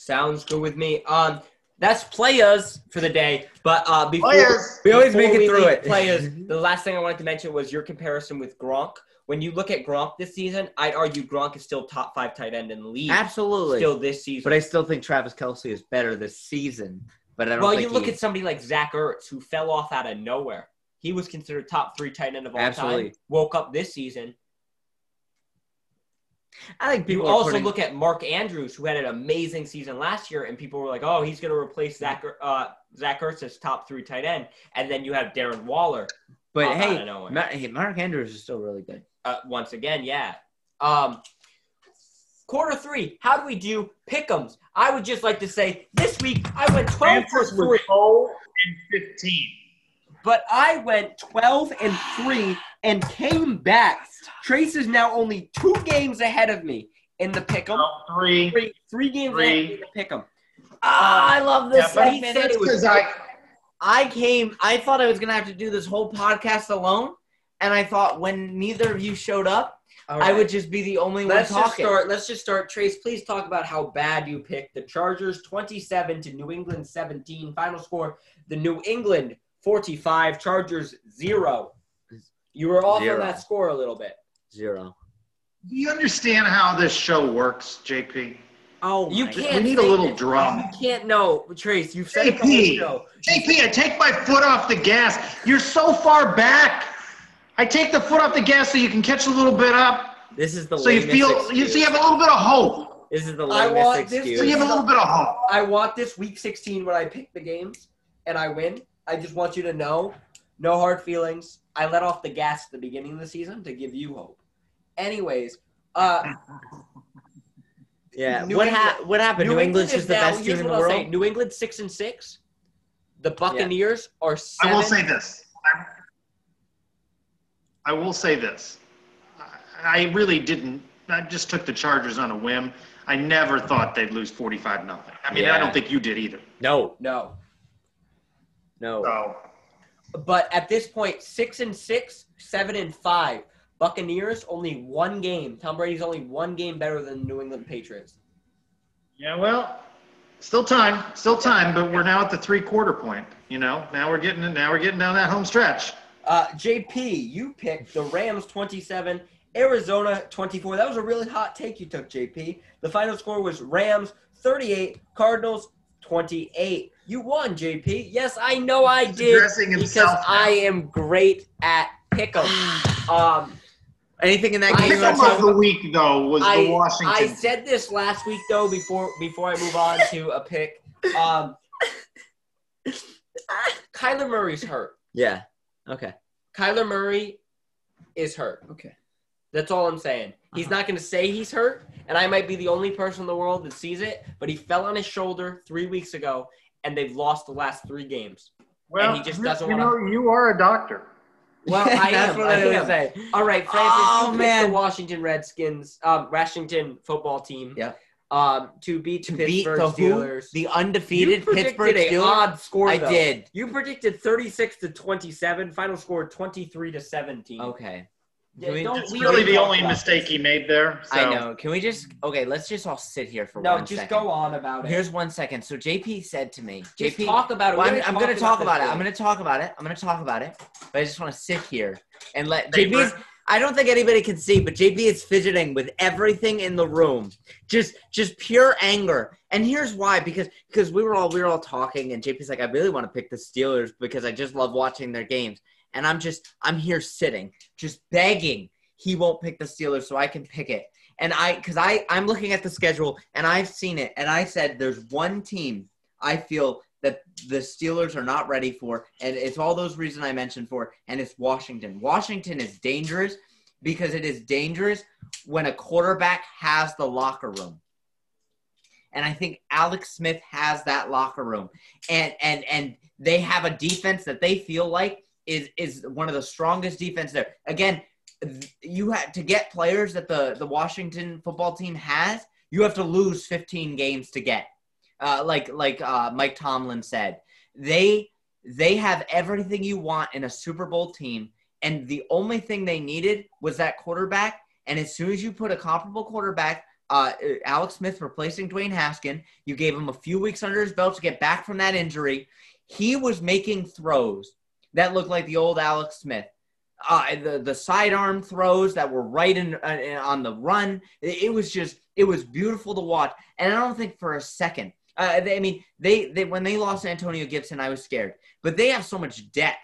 [SPEAKER 1] Sounds good with me. Um, that's players for the day. But uh, before
[SPEAKER 3] Players.
[SPEAKER 2] We always
[SPEAKER 1] before
[SPEAKER 2] make it
[SPEAKER 1] we
[SPEAKER 2] through it.
[SPEAKER 1] Players. The last thing I wanted to mention was your comparison with Gronk. When you look at Gronk this season, I'd argue Gronk is still top five tight end in the league.
[SPEAKER 2] absolutely.
[SPEAKER 1] Still this season.
[SPEAKER 2] but I still think Travis Kelce is better this season. But I don't. Know.
[SPEAKER 1] Well,
[SPEAKER 2] think
[SPEAKER 1] you look
[SPEAKER 2] he-
[SPEAKER 1] at somebody like Zach Ertz, who fell off out of nowhere. He was considered top three tight end of all
[SPEAKER 2] Absolutely.
[SPEAKER 1] time. Woke up this season.
[SPEAKER 2] I think people
[SPEAKER 1] you also
[SPEAKER 2] putting-
[SPEAKER 1] look at Mark Andrews, who had an amazing season last year, and people were like, "Oh, he's going to replace Zach uh, Zach Ertz as top three tight end." And then you have Darren Waller.
[SPEAKER 2] But
[SPEAKER 1] pop
[SPEAKER 2] hey,
[SPEAKER 1] of nowhere.
[SPEAKER 2] Ma- hey, Mark Andrews is still really good.
[SPEAKER 1] Uh, once again, yeah. Um, quarter three. How do we do pick'ems? I would just like to say this week I went twelve for
[SPEAKER 3] Francis was
[SPEAKER 1] three.
[SPEAKER 3] 0 and 15.
[SPEAKER 1] but I went 12 and 3 and came back. Trace is now only two games ahead of me in the pick'em.
[SPEAKER 3] Well, three.
[SPEAKER 1] Three, three games
[SPEAKER 3] Three.
[SPEAKER 1] ahead of me in the pick'em.
[SPEAKER 2] Ah, I love
[SPEAKER 3] Yeah,
[SPEAKER 2] this
[SPEAKER 3] but
[SPEAKER 1] he
[SPEAKER 2] segment.
[SPEAKER 1] said it was-
[SPEAKER 3] Because I,
[SPEAKER 2] I came. I thought I was gonna have to do this whole podcast alone, and I thought when neither of you showed up, I would just be the only one.
[SPEAKER 1] Let's
[SPEAKER 2] one
[SPEAKER 1] just start. Let's just start. Trace, please talk about how bad you picked the Chargers 27 to New England 17. Final score: the New England 45, Chargers zero. You were off
[SPEAKER 2] Zero.
[SPEAKER 1] on that score a little bit.
[SPEAKER 2] Zero.
[SPEAKER 3] do you understand how this show works, JP?
[SPEAKER 2] Oh,
[SPEAKER 1] You can't.
[SPEAKER 3] We need a little
[SPEAKER 1] this.
[SPEAKER 3] drum.
[SPEAKER 1] You can't know, Trace. You've said it the
[SPEAKER 3] JP.
[SPEAKER 1] show.
[SPEAKER 3] JP, I take my foot off the gas. You're so far back. I take the foot off the gas so you can catch a little bit up,
[SPEAKER 2] This is the
[SPEAKER 3] so you feel,
[SPEAKER 2] excuse.
[SPEAKER 3] you, so you have a little bit of hope.
[SPEAKER 2] This is the
[SPEAKER 1] I
[SPEAKER 2] lamest
[SPEAKER 1] want this.
[SPEAKER 3] So you have a little bit of hope.
[SPEAKER 1] I want this week 16 when I pick the games and I win. I just want you to know, no hard feelings. I let off the gas at the beginning of the season to give you hope. Anyways, uh,
[SPEAKER 2] yeah.
[SPEAKER 1] New
[SPEAKER 2] what,
[SPEAKER 1] England-
[SPEAKER 2] ha- what happened? New, England's just the
[SPEAKER 1] now-
[SPEAKER 2] best team in the
[SPEAKER 1] what I'll say.
[SPEAKER 2] world.
[SPEAKER 1] New England six and six. The Buccaneers are
[SPEAKER 3] I will say this. I, I will say this. I, I really didn't. I just took the Chargers on a whim. I never thought they'd lose 45 nothing. I mean,
[SPEAKER 2] Yeah.
[SPEAKER 3] I don't think you did either.
[SPEAKER 2] No,
[SPEAKER 1] no,
[SPEAKER 2] no.
[SPEAKER 3] So
[SPEAKER 1] but at this point, six and six, seven and five. Buccaneers only one game. Tom Brady's only one game better than the New England Patriots.
[SPEAKER 3] yeah, well, still time, still time, but we're now at the three quarter point. You know, now we're getting now we're getting down that home stretch.
[SPEAKER 1] Uh, JP, you picked the Rams 27, Arizona 24. That was a really hot take you took, JP. The final score was Rams 38, Cardinals 28. You won, JP. Yes, I know I
[SPEAKER 3] He's
[SPEAKER 1] did because
[SPEAKER 3] now.
[SPEAKER 1] I am great at pick'em. Um,
[SPEAKER 2] Anything in that game? you
[SPEAKER 3] Pick
[SPEAKER 2] wanna
[SPEAKER 3] 'em
[SPEAKER 2] talk
[SPEAKER 3] of the week though was
[SPEAKER 1] I,
[SPEAKER 3] the Washington.
[SPEAKER 1] I said this last week though before before I move on to a pick. Um, Kyler Murray's hurt.
[SPEAKER 2] Yeah. Okay.
[SPEAKER 1] Kyler Murray is hurt.
[SPEAKER 2] Okay.
[SPEAKER 1] That's all I'm saying. He's
[SPEAKER 2] Uh-huh.
[SPEAKER 1] not going to say he's hurt, and I might be the only person in the world that sees it, but he fell on his shoulder three weeks ago, and they've lost the last three games.
[SPEAKER 3] well,
[SPEAKER 1] he just
[SPEAKER 3] you-
[SPEAKER 1] doesn't
[SPEAKER 3] you
[SPEAKER 1] wanna-
[SPEAKER 3] know, you are a doctor.
[SPEAKER 1] Well, I
[SPEAKER 2] That's
[SPEAKER 1] am.
[SPEAKER 2] what
[SPEAKER 1] I
[SPEAKER 2] I
[SPEAKER 1] am.
[SPEAKER 2] say.
[SPEAKER 1] All right, Francis,
[SPEAKER 2] Oh,
[SPEAKER 1] you picked
[SPEAKER 2] man.
[SPEAKER 1] the Washington Redskins, um, Washington football team,
[SPEAKER 2] Yeah.
[SPEAKER 1] um, to beat
[SPEAKER 2] To
[SPEAKER 1] the
[SPEAKER 2] beat
[SPEAKER 1] Pittsburgh
[SPEAKER 2] the who?
[SPEAKER 1] Steelers.
[SPEAKER 2] The undefeated
[SPEAKER 1] predicted
[SPEAKER 2] Pittsburgh
[SPEAKER 1] a
[SPEAKER 2] Steelers.
[SPEAKER 1] odd score.
[SPEAKER 2] I
[SPEAKER 1] though.
[SPEAKER 2] did.
[SPEAKER 1] You predicted 36 to 27. Final score 23 to 17.
[SPEAKER 2] Okay.
[SPEAKER 1] Yeah,
[SPEAKER 2] Can we-
[SPEAKER 1] don't-
[SPEAKER 3] That's
[SPEAKER 1] we
[SPEAKER 3] really the only mistake
[SPEAKER 1] this.
[SPEAKER 3] he made there. So.
[SPEAKER 2] I know. Can we just? Okay. Let's just all sit here for
[SPEAKER 1] No,
[SPEAKER 2] one
[SPEAKER 1] just
[SPEAKER 2] second.
[SPEAKER 1] go on about it.
[SPEAKER 2] Here's one second. So JP said to me,
[SPEAKER 1] just
[SPEAKER 2] JP,
[SPEAKER 1] talk about it.
[SPEAKER 2] Well, I'm, I'm going to talk
[SPEAKER 1] this
[SPEAKER 2] about it. I'm going to talk about it. I'm going to talk about it. But I just want to sit here and let
[SPEAKER 3] Hey,
[SPEAKER 2] JP's I don't think anybody can see, but JP is fidgeting with everything in the room. Just just pure anger. And here's why because because we were all we were all talking and JP's like I really want to pick the Steelers because I just love watching their games. And I'm just I'm here sitting, just begging he won't pick the Steelers so I can pick it. And I cuz I I'm looking at the schedule and I've seen it and I said there's one team I feel that the Steelers are not ready for, and it's all those reasons I mentioned for, and it's Washington. Washington is dangerous because it is dangerous when a quarterback has the locker room. And I think Alex Smith has that locker room. And and and they have a defense that they feel like is is one of the strongest defense there. Again, you had to get players that the the Washington football team has, you have to lose 15 games to get uh, like like uh, Mike Tomlin said, they they have everything you want in a Super Bowl team, and the only thing they needed was that quarterback. And as soon as you put a comparable quarterback, uh, Alex Smith replacing Dwayne Haskin, you gave him a few weeks under his belt to get back from that injury. He was making throws that looked like the old Alex Smith. Uh, the the sidearm throws that were right in, uh, on the run. It, it was just it was beautiful to watch, and I don't think for a second uh, they, I mean, they, they when they lost Antonio Gibson, I was scared, but they have so much depth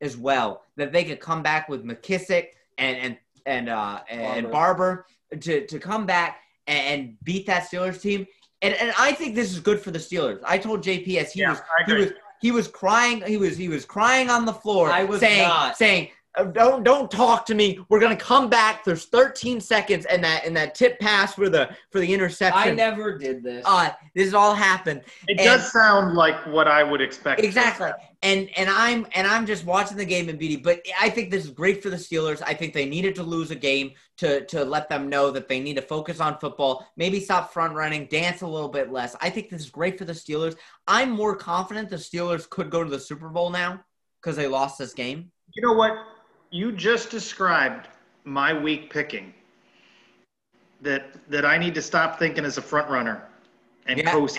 [SPEAKER 2] as well that they could come back with McKissic and and and uh, and Barber. To to come back and beat that Steelers team. And and I think this is good for the Steelers. I told JPS he
[SPEAKER 3] Yeah,
[SPEAKER 2] was he was he was crying. He was he was crying on the floor.
[SPEAKER 1] I was
[SPEAKER 2] saying
[SPEAKER 1] not.
[SPEAKER 2] saying. "Uh, Don't don't talk to me. We're gonna come back. There's 13 seconds, and that and that tip pass for the for the interception.
[SPEAKER 1] I never did this.
[SPEAKER 2] Uh, this all happened.
[SPEAKER 3] It
[SPEAKER 2] And-
[SPEAKER 3] does sound like what I would expect.
[SPEAKER 2] Exactly. And and I'm and I'm just watching the game in beauty. But I think this is great for the Steelers. I think they needed to lose a game to to let them know that they need to focus on football. Maybe stop front running, dance a little bit less. I think this is great for the Steelers. I'm more confident the Steelers could go to the Super Bowl now because they lost this game.
[SPEAKER 3] You know what? You just described my weak picking. That that I need to stop thinking as a front runner and
[SPEAKER 2] Yeah.
[SPEAKER 3] coast.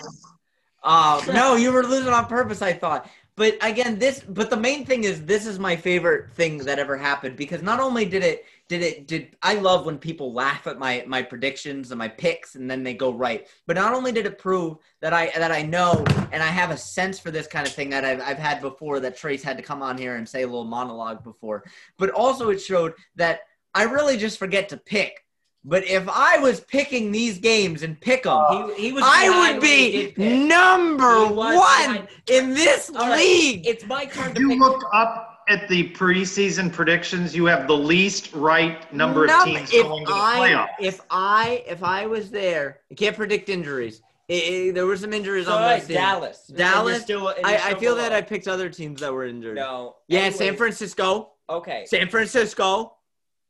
[SPEAKER 2] Uh, no, you were losing on purpose, I thought. But again, this but the main thing is this is my favorite thing that ever happened because not only did it did it did I love when people laugh at my my predictions and my picks and then they go right. But not only did it prove that I that I know and I have a sense for this kind of thing that I've I've had before that Trace had to come on here and say a little monologue before. But also it showed that I really just forget to pick. But if I was picking these games and pick them, uh,
[SPEAKER 1] he, he was
[SPEAKER 2] I would be number one
[SPEAKER 1] behind-
[SPEAKER 2] in this
[SPEAKER 1] All right,
[SPEAKER 2] league.
[SPEAKER 1] It's my turn to
[SPEAKER 3] You
[SPEAKER 1] pick.
[SPEAKER 3] looked up at the preseason predictions. You have the least right number of
[SPEAKER 2] Num-
[SPEAKER 3] teams
[SPEAKER 2] if
[SPEAKER 3] going to the
[SPEAKER 2] I,
[SPEAKER 3] playoffs.
[SPEAKER 2] If I if I was there, I can't predict injuries. It- it- there were some injuries
[SPEAKER 1] So,
[SPEAKER 2] on
[SPEAKER 1] all
[SPEAKER 2] this
[SPEAKER 1] right,
[SPEAKER 2] team.
[SPEAKER 1] Dallas.
[SPEAKER 2] Dallas,
[SPEAKER 1] Still,
[SPEAKER 2] I, I feel
[SPEAKER 1] below.
[SPEAKER 2] that I picked other teams that were injured.
[SPEAKER 1] No.
[SPEAKER 2] Yeah,
[SPEAKER 1] Anyways,
[SPEAKER 2] San Francisco.
[SPEAKER 1] Okay.
[SPEAKER 2] San Francisco.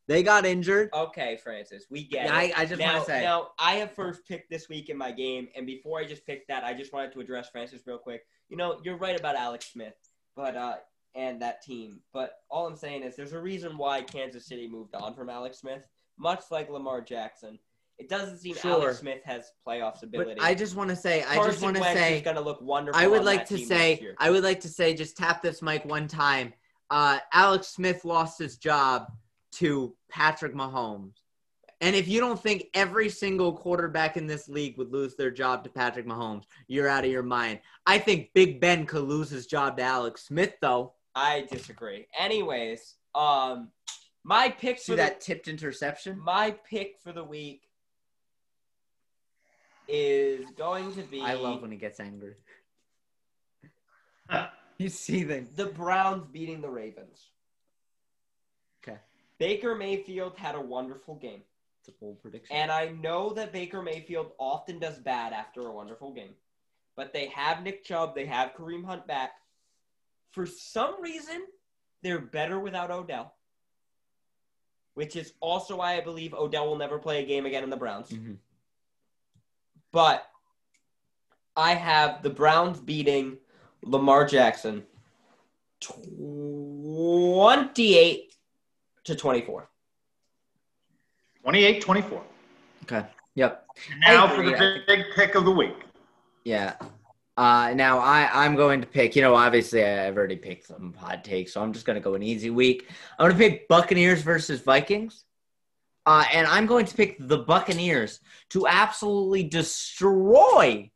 [SPEAKER 2] They got injured.
[SPEAKER 1] Okay, Francis, we get
[SPEAKER 2] Yeah. I- I just wanna say.
[SPEAKER 1] Now, I have first picked this week in my game, and before I just picked that, I just wanted to address Francis real quick. You know, you're right about Alex Smith, but uh, and that team. But all I'm saying is, there's a reason why Kansas City moved on from Alex Smith, much like Lamar Jackson. It doesn't seem
[SPEAKER 2] Sure.
[SPEAKER 1] Alex Smith has playoffs ability.
[SPEAKER 2] But I just want to say, I
[SPEAKER 1] Carson
[SPEAKER 2] just want to say,
[SPEAKER 1] is going to look wonderful.
[SPEAKER 2] I would like to say. I would like to say, just tap this mic one time. Uh, Alex Smith lost his job to Patrick Mahomes. And if you don't think every single quarterback in this league would lose their job to Patrick Mahomes, you're out of your mind. I think Big Ben could lose his job to Alex Smith, though.
[SPEAKER 1] I disagree. Anyways, um, my pick
[SPEAKER 2] See
[SPEAKER 1] for
[SPEAKER 2] that tipped interception?
[SPEAKER 1] my pick for the week is going to be
[SPEAKER 2] I love when he gets angry. He's seething.
[SPEAKER 1] the Browns beating the Ravens. Baker Mayfield had a wonderful game.
[SPEAKER 2] It's a bold prediction.
[SPEAKER 1] And I know that Baker Mayfield often does bad after a wonderful game. But they have Nick Chubb, they have Kareem Hunt back. For some reason, they're better without Odell. Which is also why I believe Odell will never play a game again in the Browns.
[SPEAKER 2] Mhm.
[SPEAKER 1] But I have the Browns beating Lamar Jackson 28 to 24.
[SPEAKER 3] 28 24.
[SPEAKER 2] Okay. Yep.
[SPEAKER 3] And now for the big, big pick of the week.
[SPEAKER 2] Yeah. Uh, now I, I'm going to pick, you know, obviously I've already picked some hot takes, so I'm just going to go an easy week. I'm going to pick Buccaneers versus Vikings. Uh, and I'm going to pick the Buccaneers to absolutely destroy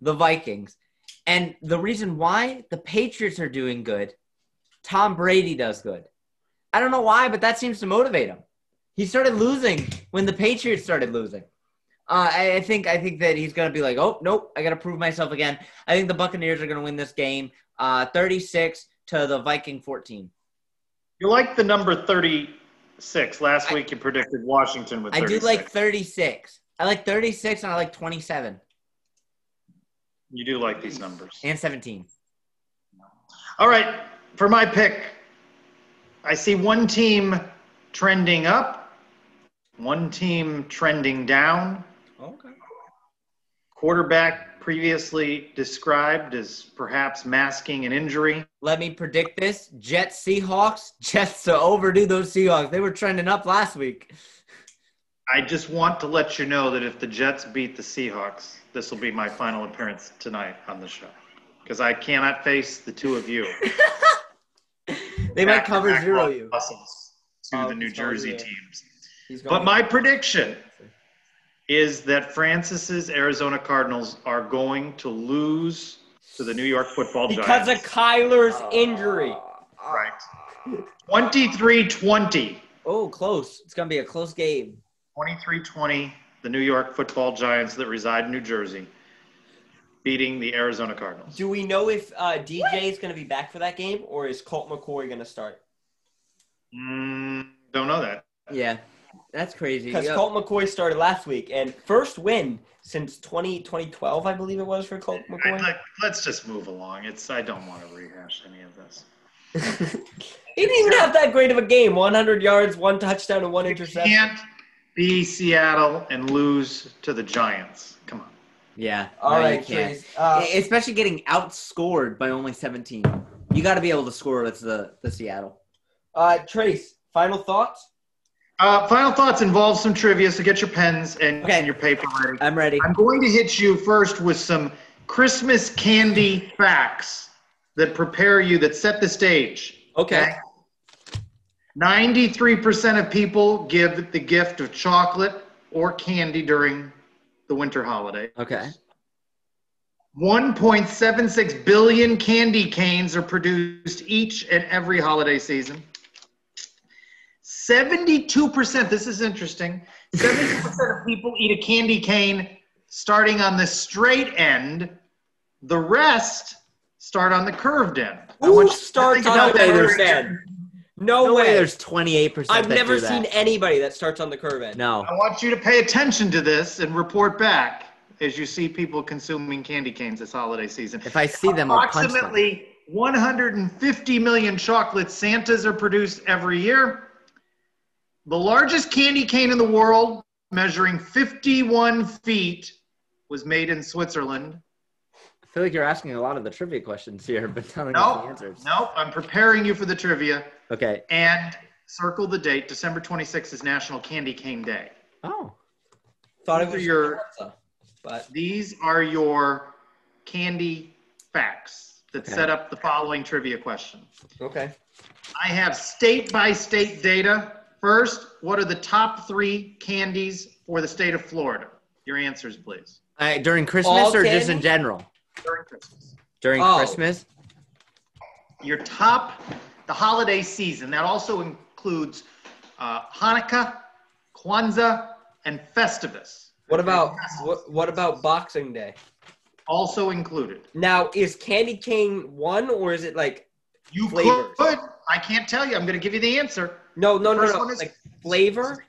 [SPEAKER 2] the Vikings. And the reason why the Patriots are doing good, Tom Brady does good. I don't know why, but that seems to motivate him. He started losing when the Patriots started losing. Uh, I, I think I think that he's gonna be like, oh nope, I gotta prove myself again. I think the Buccaneers are gonna win this game, uh, 36 to the Viking 14.
[SPEAKER 3] You like the number 36. Last week you predicted Washington with
[SPEAKER 2] I do like 36. I like 36 and I like 27
[SPEAKER 3] You do like these numbers.
[SPEAKER 2] and 17.
[SPEAKER 3] All right, for my pick, I see one team trending up, one team trending down.
[SPEAKER 2] Okay.
[SPEAKER 3] Quarterback previously described as perhaps masking an injury.
[SPEAKER 2] Let me predict this: Jets Seahawks. Jets to overdo those Seahawks. They were trending up last week.
[SPEAKER 3] I just want to let you know that if the Jets beat the Seahawks, this will be my final appearance tonight on the show because I cannot face the two of you.
[SPEAKER 2] They might cover
[SPEAKER 3] Back-to-back
[SPEAKER 2] zero you.
[SPEAKER 3] losses to
[SPEAKER 1] Oh,
[SPEAKER 3] the New
[SPEAKER 1] it's all
[SPEAKER 3] Jersey teams. But my prediction is that Francis's Arizona Cardinals are going to lose to the New York Football Giants.
[SPEAKER 1] because of
[SPEAKER 3] Giants.
[SPEAKER 1] Kyler's injury. Ah.
[SPEAKER 3] right. 23-20.
[SPEAKER 2] Oh, close. It's gonna be a close game.
[SPEAKER 3] 23-20, the New York Football Giants that reside in New Jersey beating the Arizona Cardinals.
[SPEAKER 1] Do we know if uh, DJ is going to be back for that game, or is Colt McCoy going to start?
[SPEAKER 3] Mm, don't know that.
[SPEAKER 2] Yeah, that's crazy.
[SPEAKER 1] Because
[SPEAKER 2] Yeah.
[SPEAKER 1] Colt McCoy started last week, and first win since 20, 2012, I believe it was for Colt
[SPEAKER 3] I,
[SPEAKER 1] McCoy.
[SPEAKER 3] let, let's just move along. It's I don't want to rehash any of this.
[SPEAKER 1] he didn't even have that great of a game. 100 yards, one touchdown, and one
[SPEAKER 3] You
[SPEAKER 1] interception.
[SPEAKER 3] can't be Seattle and lose to the Giants. Come on.
[SPEAKER 2] Yeah.
[SPEAKER 1] All
[SPEAKER 2] no,
[SPEAKER 1] right,
[SPEAKER 2] can't.
[SPEAKER 1] Trace. Uh,
[SPEAKER 2] Especially getting outscored by only 17. You got to be able to score with the, the Seattle.
[SPEAKER 1] uh, Trace, final thoughts?
[SPEAKER 3] Uh, final thoughts involve some trivia, so get your pens and,
[SPEAKER 2] Okay.
[SPEAKER 3] and your paper ready.
[SPEAKER 2] I'm ready.
[SPEAKER 3] I'm going to hit you first with some Christmas candy facts that prepare you, that set the stage.
[SPEAKER 1] Okay.
[SPEAKER 3] 93% of people give the gift of chocolate or candy during the winter holiday.
[SPEAKER 2] Okay.
[SPEAKER 3] 1.76 billion candy canes are produced each and every holiday season. 72%, this is interesting, 72% of people eat a candy cane starting on the straight end. The rest start on the curved end.
[SPEAKER 1] Who
[SPEAKER 3] want you to
[SPEAKER 1] starts on the curved end? No,
[SPEAKER 2] No way
[SPEAKER 1] way.
[SPEAKER 2] there's 28%
[SPEAKER 1] I've
[SPEAKER 2] that
[SPEAKER 1] never
[SPEAKER 2] do that.
[SPEAKER 1] seen anybody that starts on the curve end.
[SPEAKER 2] No.
[SPEAKER 3] I want you to pay attention to this and report back as you see people consuming candy canes this holiday season.
[SPEAKER 2] If I see them, I'll punch them.
[SPEAKER 3] Approximately 150 million chocolate Santas are produced every year. The largest candy cane in the world, measuring 51 feet, was made in Switzerland.
[SPEAKER 2] I feel like you're asking a lot of the trivia questions here, but telling us the answers.
[SPEAKER 3] no, I'm preparing you for the trivia.
[SPEAKER 2] Okay.
[SPEAKER 3] And circle the date. December 26th is National Candy Cane Day.
[SPEAKER 2] Oh.
[SPEAKER 1] Thought it
[SPEAKER 3] These are
[SPEAKER 1] was
[SPEAKER 3] your-
[SPEAKER 1] Pizza, but
[SPEAKER 3] These are your candy facts that
[SPEAKER 2] Okay.
[SPEAKER 3] set up the following trivia question.
[SPEAKER 1] okay.
[SPEAKER 3] I have state by state data. First, what are the top three candies for the state of Florida? Your answers, please.
[SPEAKER 2] Uh, during Christmas
[SPEAKER 1] All
[SPEAKER 2] or just in general?
[SPEAKER 3] During Christmas.
[SPEAKER 2] During
[SPEAKER 1] Oh.
[SPEAKER 2] Christmas?
[SPEAKER 3] Your top, the holiday season. That also includes uh, Hanukkah, Kwanzaa, and Festivus.
[SPEAKER 1] What about what, what about Boxing Day?
[SPEAKER 3] Also included.
[SPEAKER 1] Now, is candy cane one or is it like
[SPEAKER 3] You
[SPEAKER 1] Flavors.
[SPEAKER 3] could. I can't tell you. I'm going to give you the answer.
[SPEAKER 1] no, no, no, no,
[SPEAKER 3] one is-
[SPEAKER 1] like flavor?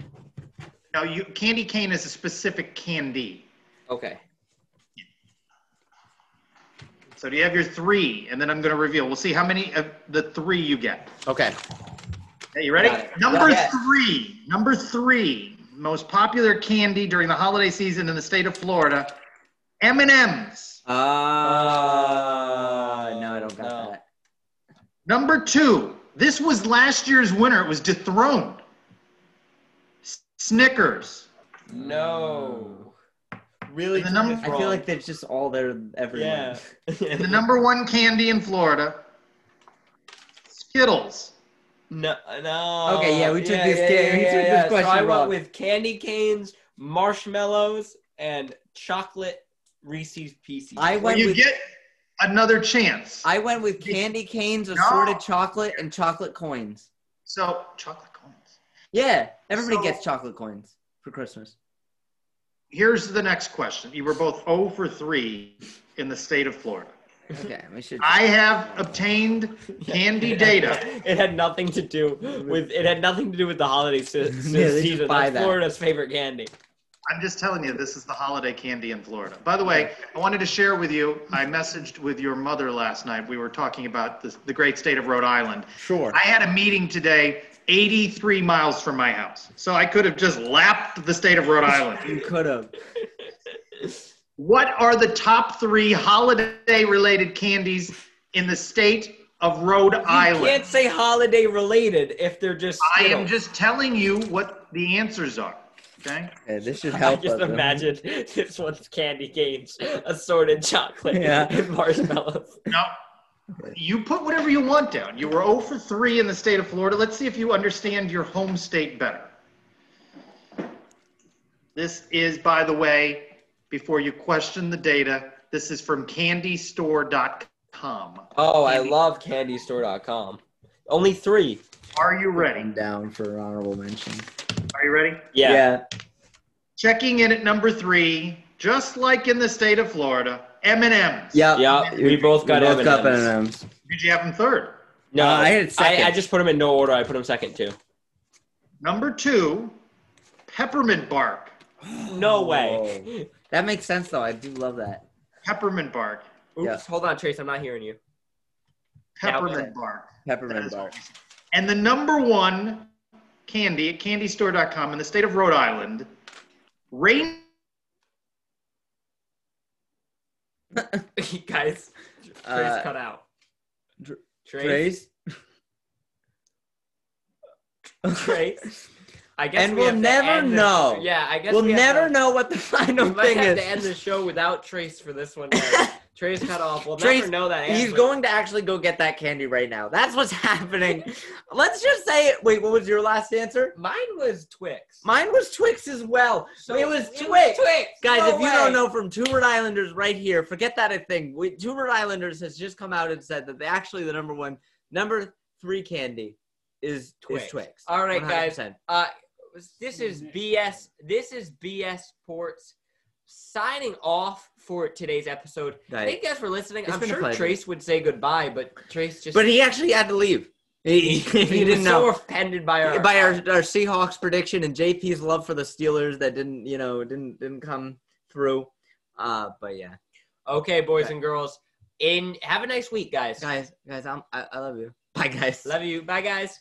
[SPEAKER 3] No, you candy cane is a specific candy.
[SPEAKER 1] Okay.
[SPEAKER 3] So do you have your three? And then I'm going to reveal. We'll see how many of the three you get.
[SPEAKER 2] Okay.
[SPEAKER 3] Hey, you ready? Number
[SPEAKER 1] Yeah.
[SPEAKER 3] three. Number three. Most popular candy during the holiday season in the state of Florida. M&M's.
[SPEAKER 2] Uh, no, I don't got
[SPEAKER 1] No.
[SPEAKER 2] that.
[SPEAKER 3] Number two. This was last year's winner. It was dethroned. Snickers.
[SPEAKER 1] No. Really
[SPEAKER 3] The
[SPEAKER 1] took
[SPEAKER 3] number-
[SPEAKER 2] I feel
[SPEAKER 1] wrong.
[SPEAKER 2] like that's just all there everywhere.
[SPEAKER 1] yeah.
[SPEAKER 3] The number one candy in Florida, Skittles.
[SPEAKER 1] No, no.
[SPEAKER 2] Okay, yeah, we took this ca- we took this
[SPEAKER 1] So
[SPEAKER 2] question
[SPEAKER 1] I
[SPEAKER 2] wrong.
[SPEAKER 1] went with candy canes, marshmallows, and chocolate Reese's Pieces.
[SPEAKER 2] I
[SPEAKER 3] Well,
[SPEAKER 2] went
[SPEAKER 3] you
[SPEAKER 2] with
[SPEAKER 3] get another chance.
[SPEAKER 2] I went with candy canes,
[SPEAKER 3] No.
[SPEAKER 2] assorted chocolate, and chocolate coins.
[SPEAKER 3] so chocolate coins.
[SPEAKER 2] Yeah, everybody
[SPEAKER 3] So-
[SPEAKER 2] gets chocolate coins for Christmas.
[SPEAKER 3] Here's the next question. You were both 0 for 3 in the state of Florida.
[SPEAKER 2] Okay, we should.
[SPEAKER 3] I have obtained candy data.
[SPEAKER 1] It had nothing to do with. It had nothing to do with the holiday se- se-
[SPEAKER 2] Yeah, they just
[SPEAKER 1] season.
[SPEAKER 2] buy
[SPEAKER 1] That's
[SPEAKER 2] that.
[SPEAKER 1] Florida's favorite candy.
[SPEAKER 3] I'm just telling you, this is the holiday candy in Florida. By the way, I wanted to share with you, I messaged with your mother last night. We were talking about the, the great state of Rhode Island.
[SPEAKER 2] sure.
[SPEAKER 3] I had a meeting today 83 miles from my house. So I could have just lapped the state of Rhode Island.
[SPEAKER 2] You could have.
[SPEAKER 3] What are the top three holiday related candies in the state of Rhode
[SPEAKER 1] You
[SPEAKER 3] Island?
[SPEAKER 1] You can't say holiday related if they're just.
[SPEAKER 3] I am just telling you what the answers are. Okay?
[SPEAKER 2] Yeah, this should help.
[SPEAKER 1] I just
[SPEAKER 2] us.
[SPEAKER 1] imagine this one's candy canes, assorted chocolate,
[SPEAKER 2] Yeah.
[SPEAKER 1] and marshmallows.
[SPEAKER 3] No. You put whatever you want down. You were 0 for 3 in the state of Florida. Let's see if you understand your home state better. This is, by the way, before you question the data, this is from candystore.com.
[SPEAKER 1] Oh, I love candystore.com. Only three.
[SPEAKER 3] Are you ready?
[SPEAKER 2] I'm down for honorable mention.
[SPEAKER 3] Are you ready?
[SPEAKER 1] Yeah.
[SPEAKER 3] Checking in at number three, just like in the state of Florida, M&M's.
[SPEAKER 2] Yeah.
[SPEAKER 1] Yeah, we both got
[SPEAKER 2] we both got
[SPEAKER 1] M&Ms.
[SPEAKER 2] M&Ms.
[SPEAKER 3] Did you have them third?
[SPEAKER 1] No,
[SPEAKER 2] Uh, I had second.
[SPEAKER 1] I, I just put them in no order. I put them second too.
[SPEAKER 3] Number two, peppermint bark.
[SPEAKER 1] No way.
[SPEAKER 2] That makes sense though. I do love that.
[SPEAKER 3] Peppermint bark.
[SPEAKER 1] Oops,
[SPEAKER 2] Yeah.
[SPEAKER 1] hold on, Trace. I'm not hearing you.
[SPEAKER 3] Peppermint bark.
[SPEAKER 2] Peppermint
[SPEAKER 3] bark.
[SPEAKER 2] bar.
[SPEAKER 3] what we say. And the number one candy at candystore.com in the state of Rhode Island, rain.
[SPEAKER 1] Guys, Trace
[SPEAKER 2] Uh,
[SPEAKER 1] cut out.
[SPEAKER 2] Dr-
[SPEAKER 1] Trace.
[SPEAKER 2] Trace.
[SPEAKER 1] Trace. I guess
[SPEAKER 2] And
[SPEAKER 1] we
[SPEAKER 2] we'll never
[SPEAKER 1] this-
[SPEAKER 2] know.
[SPEAKER 1] Yeah, I guess
[SPEAKER 2] We'll
[SPEAKER 1] we
[SPEAKER 2] never
[SPEAKER 1] to-
[SPEAKER 2] know what the final
[SPEAKER 1] We might
[SPEAKER 2] thing
[SPEAKER 1] have
[SPEAKER 2] is.
[SPEAKER 1] to end the show without Trace for this one. guys. Trace cut off. We'll
[SPEAKER 2] Trace,
[SPEAKER 1] never know that answer.
[SPEAKER 2] He's going to actually go get that candy right now. That's what's happening. Let's just say it. Wait, what was your last answer?
[SPEAKER 1] Mine was Twix.
[SPEAKER 2] Mine was Twix as well.
[SPEAKER 1] So
[SPEAKER 2] it was
[SPEAKER 1] it
[SPEAKER 2] Twix.
[SPEAKER 1] Twix.
[SPEAKER 2] Guys,
[SPEAKER 1] No
[SPEAKER 2] if you don't know from Two Rhode Islanders right here, forget that a thing. We, Two Rhode Islanders has just come out and said that they actually the number one, number three candy is
[SPEAKER 1] Twix.
[SPEAKER 2] Is Twix.
[SPEAKER 1] All right, guys.
[SPEAKER 2] 100%.
[SPEAKER 1] Uh, this is BS. This is BS Sports signing off for today's episode.
[SPEAKER 2] Guys,
[SPEAKER 1] Thank you guys for listening.
[SPEAKER 2] It's
[SPEAKER 1] I'm sure. Trace would say goodbye, but Trace just
[SPEAKER 2] But he actually had to leave. He, he,
[SPEAKER 1] he
[SPEAKER 2] didn't
[SPEAKER 1] was
[SPEAKER 2] know.
[SPEAKER 1] so offended by our
[SPEAKER 2] by our, our Seahawks prediction and JP's love for the Steelers that didn't, you know, didn't didn't come through. Uh, but yeah,
[SPEAKER 1] Okay, boys
[SPEAKER 2] Okay.
[SPEAKER 1] and girls. In have a nice week, guys.
[SPEAKER 2] guys, guys, I'm, I, I love you. Bye, guys.
[SPEAKER 1] Love you. Bye, guys.